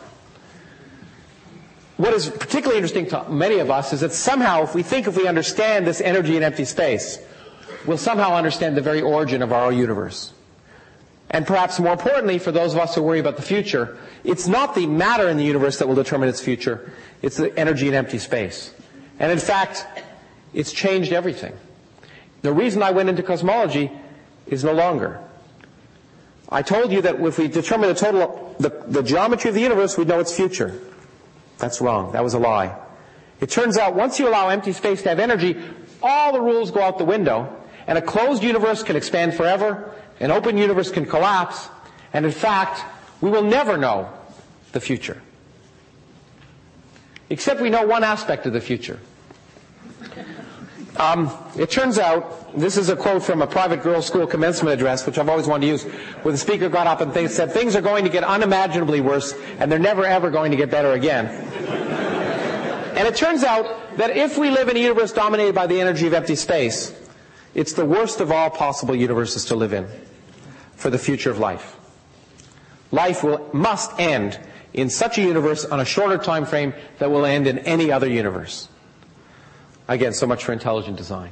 What is particularly interesting to many of us is that somehow, if we think if we understand this energy in empty space, we'll somehow understand the very origin of our universe. And perhaps more importantly, for those of us who worry about the future, it's not the matter in the universe that will determine its future, it's the energy in empty space. And in fact, it's changed everything. The reason I went into cosmology is no longer. I told you that if we determine the total, the, the geometry of the universe, we'd know its future. That's wrong. That was a lie. It turns out once you allow empty space to have energy, all the rules go out the window, and a closed universe can expand forever, an open universe can collapse, and in fact, we will never know the future. Except we know one aspect of the future. Um, it turns out, this is a quote from a private girls' school commencement address, which I've always wanted to use, where the speaker got up and th- said, things are going to get unimaginably worse, and they're never ever going to get better again. and it turns out that if we live in a universe dominated by the energy of empty space, it's the worst of all possible universes to live in for the future of life. Life will, must end in such a universe on a shorter time frame that will end in any other universe. Again, so much for intelligent design.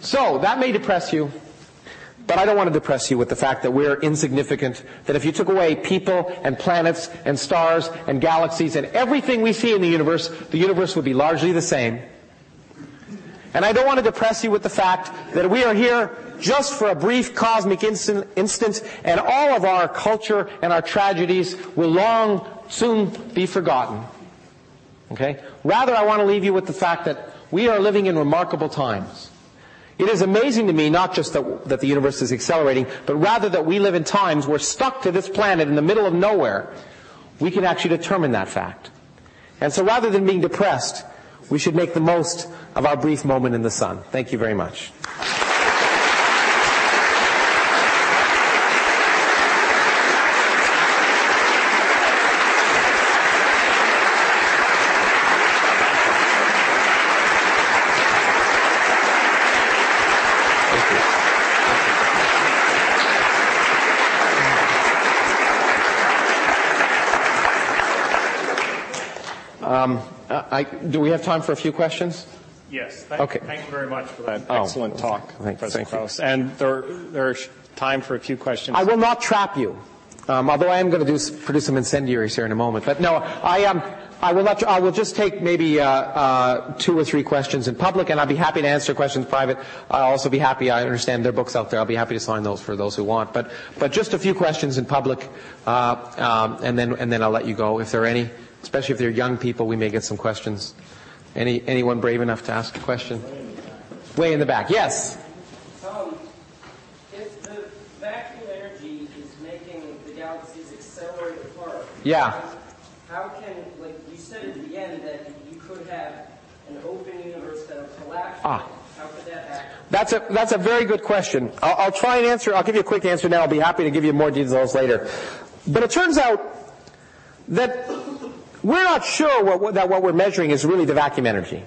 So, that may depress you, but I don't want to depress you with the fact that we're insignificant, that if you took away people and planets and stars and galaxies and everything we see in the universe, the universe would be largely the same. And I don't want to depress you with the fact that we are here just for a brief cosmic instant, instant, and all of our culture and our tragedies will long soon be forgotten. Okay? Rather, I want to leave you with the fact that we are living in remarkable times. It is amazing to me not just that, that the universe is accelerating, but rather that we live in times where stuck to this planet in the middle of nowhere, we can actually determine that fact. And so rather than being depressed, we should make the most of our brief moment in the sun. Thank you very much. I, do we have time for a few questions? Yes. Thank, okay. Thank you very much for that oh, excellent talk, thank, Professor Krauss. And there, there's time for a few questions. I will not trap you, um, although I am going to do, produce some incendiaries here in a moment. But no, I am. Um, I will not. I will just take maybe uh, uh, two or three questions in public, and I'll be happy to answer questions private. I'll also be happy. I understand there are books out there. I'll be happy to sign those for those who want. But but just a few questions in public, uh, um, and then and then I'll let you go if there are any. Especially if they're young people, we may get some questions. Any, anyone brave enough to ask a question? Way in the back. Yes. Um, if the vacuum energy is making the galaxies accelerate apart, yeah. How can, like you said at the end, that you could have an open universe that will collapse? Ah. How could that happen? That's a that's a very good question. I'll, I'll try and answer. I'll give you a quick answer now. I'll be happy to give you more details later. But it turns out that we're not sure what, that what we're measuring is really the vacuum energy.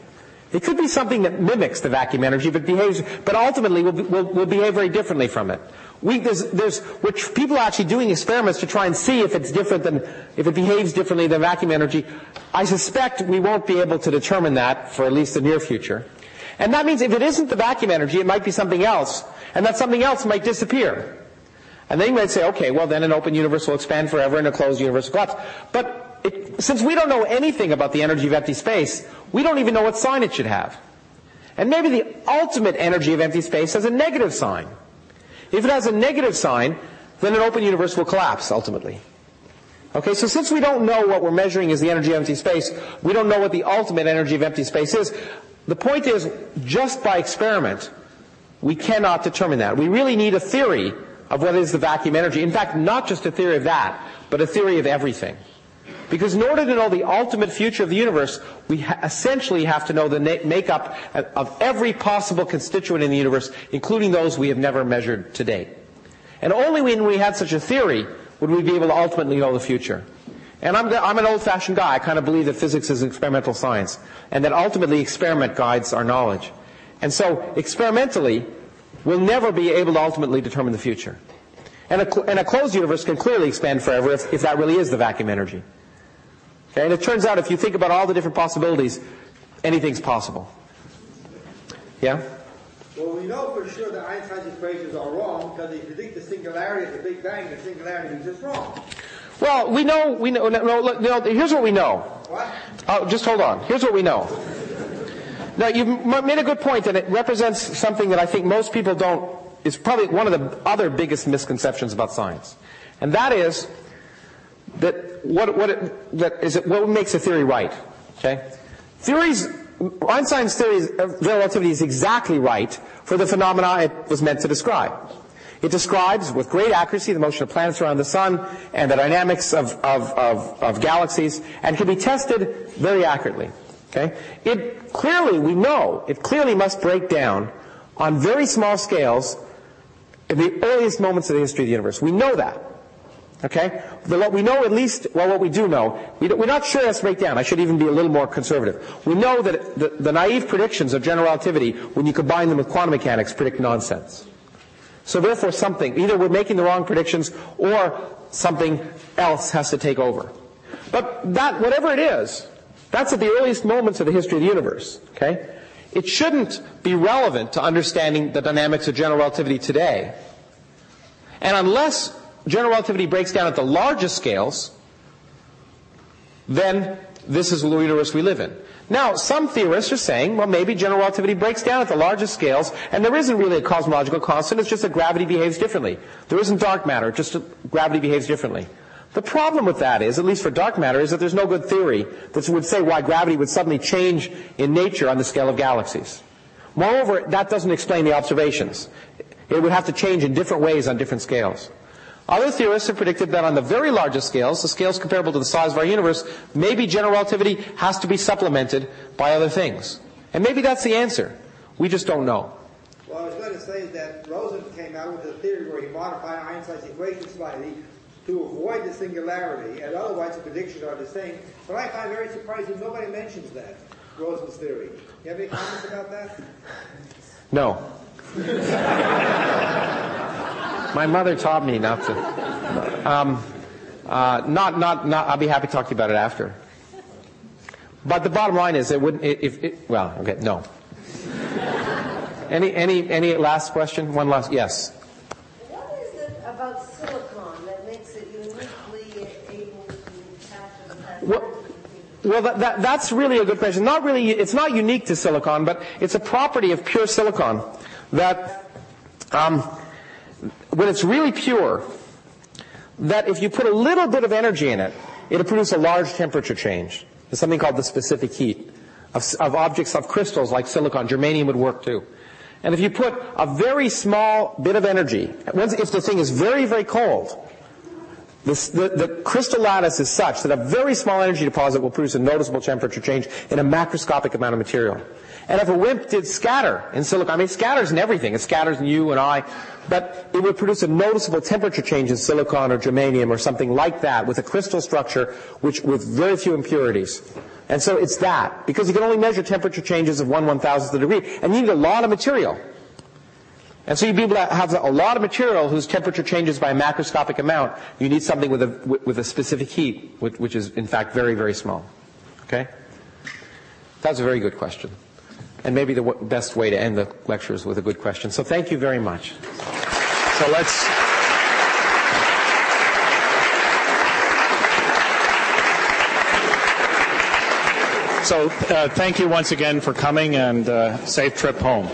It could be something that mimics the vacuum energy, but behaves, but ultimately will, will, will behave very differently from it. We, there's, there's, which people are actually doing experiments to try and see if it's different than, if it behaves differently than vacuum energy. I suspect we won't be able to determine that for at least the near future. And that means if it isn't the vacuum energy, it might be something else, and that something else might disappear. And then you might say, okay, well then an open universe will expand forever and a closed universe will collapse. But it, since we don't know anything about the energy of empty space, we don't even know what sign it should have. And maybe the ultimate energy of empty space has a negative sign. If it has a negative sign, then an open universe will collapse ultimately. Okay, so since we don't know what we're measuring is the energy of empty space, we don't know what the ultimate energy of empty space is. The point is, just by experiment, we cannot determine that. We really need a theory of what is the vacuum energy. In fact, not just a theory of that, but a theory of everything. Because in order to know the ultimate future of the universe, we ha- essentially have to know the na- makeup of every possible constituent in the universe, including those we have never measured to date. And only when we had such a theory would we be able to ultimately know the future. And I'm, I'm an old-fashioned guy. I kind of believe that physics is experimental science, and that ultimately experiment guides our knowledge. And so, experimentally, we'll never be able to ultimately determine the future. And a, and a closed universe can clearly expand forever if, if that really is the vacuum energy. And it turns out if you think about all the different possibilities, anything's possible. Yeah? Well, we know for sure that Einstein's equations are wrong because they predict the singularity of the Big Bang. The singularity is just wrong. Well, we know, we know, no, no, no, here's what we know. What? Oh, just hold on. Here's what we know. Now, you've made a good point, and it represents something that I think most people don't, is probably one of the other biggest misconceptions about science. And that is that what, what, that is it, what makes a theory right. Okay? Theories, Einstein's theory of uh, relativity is exactly right for the phenomena it was meant to describe. It describes with great accuracy the motion of planets around the sun and the dynamics of, of, of, of galaxies and can be tested very accurately. Okay? It clearly, we know, it clearly must break down on very small scales in the earliest moments of the history of the universe. We know that. Okay? The, what we know at least, well, what we do know, we are not sure it's break down. I should even be a little more conservative. We know that the, the naive predictions of general relativity, when you combine them with quantum mechanics, predict nonsense. So therefore something, either we're making the wrong predictions or something else has to take over. But that, whatever it is, that's at the earliest moments of the history of the universe. Okay? It shouldn't be relevant to understanding the dynamics of general relativity today. And unless general relativity breaks down at the largest scales, then this is the universe we live in. Now, some theorists are saying, well, maybe general relativity breaks down at the largest scales, and there isn't really a cosmological constant, it's just that gravity behaves differently. There isn't dark matter, just gravity behaves differently. The problem with that is, at least for dark matter, is that there's no good theory that would say why gravity would suddenly change in nature on the scale of galaxies. Moreover, that doesn't explain the observations. It would have to change in different ways on different scales. Other theorists have predicted that on the very largest scales, the scales comparable to the size of our universe, maybe general relativity has to be supplemented by other things. And maybe that's the answer. We just don't know. Well, I was going to say that Rosen came out with a theory where he modified Einstein's equation slightly to avoid the singularity, and otherwise the predictions are the same. But I find very surprising nobody mentions that, Rosen's theory. You have any comments about that? No. My mother taught me not to. Um, uh, not, not, not. I'll be happy to talk to you about it after. But the bottom line is, it wouldn't. If it, well, okay, no. Any, any, any last question? One last. Yes. What is it about silicon that makes it uniquely able to capture the well, well, that, that, that's really a good question. Not really. It's not unique to silicon, but it's a property of pure silicon that. Um, when it's really pure, that if you put a little bit of energy in it, it'll produce a large temperature change. There's something called the specific heat of, of objects, of crystals like silicon. Germanium would work too. And if you put a very small bit of energy, if the thing is very, very cold, This, the, the crystal lattice is such that a very small energy deposit will produce a noticeable temperature change in a macroscopic amount of material. And if a WIMP did scatter in silicon, I mean, it scatters in everything. It scatters in you and I, but it would produce a noticeable temperature change in silicon or germanium or something like that with a crystal structure which with very few impurities. And so it's that, because you can only measure temperature changes of one one thousandth of a degree, and you need a lot of material. And so you'd be able to have a lot of material whose temperature changes by a macroscopic amount. You need something with a, with a specific heat, which, which is in fact very, very small. Okay? That's a very good question. And maybe the w- best way to end the lecture is with a good question. So thank you very much. So let's. So uh, thank you once again for coming and uh, safe trip home.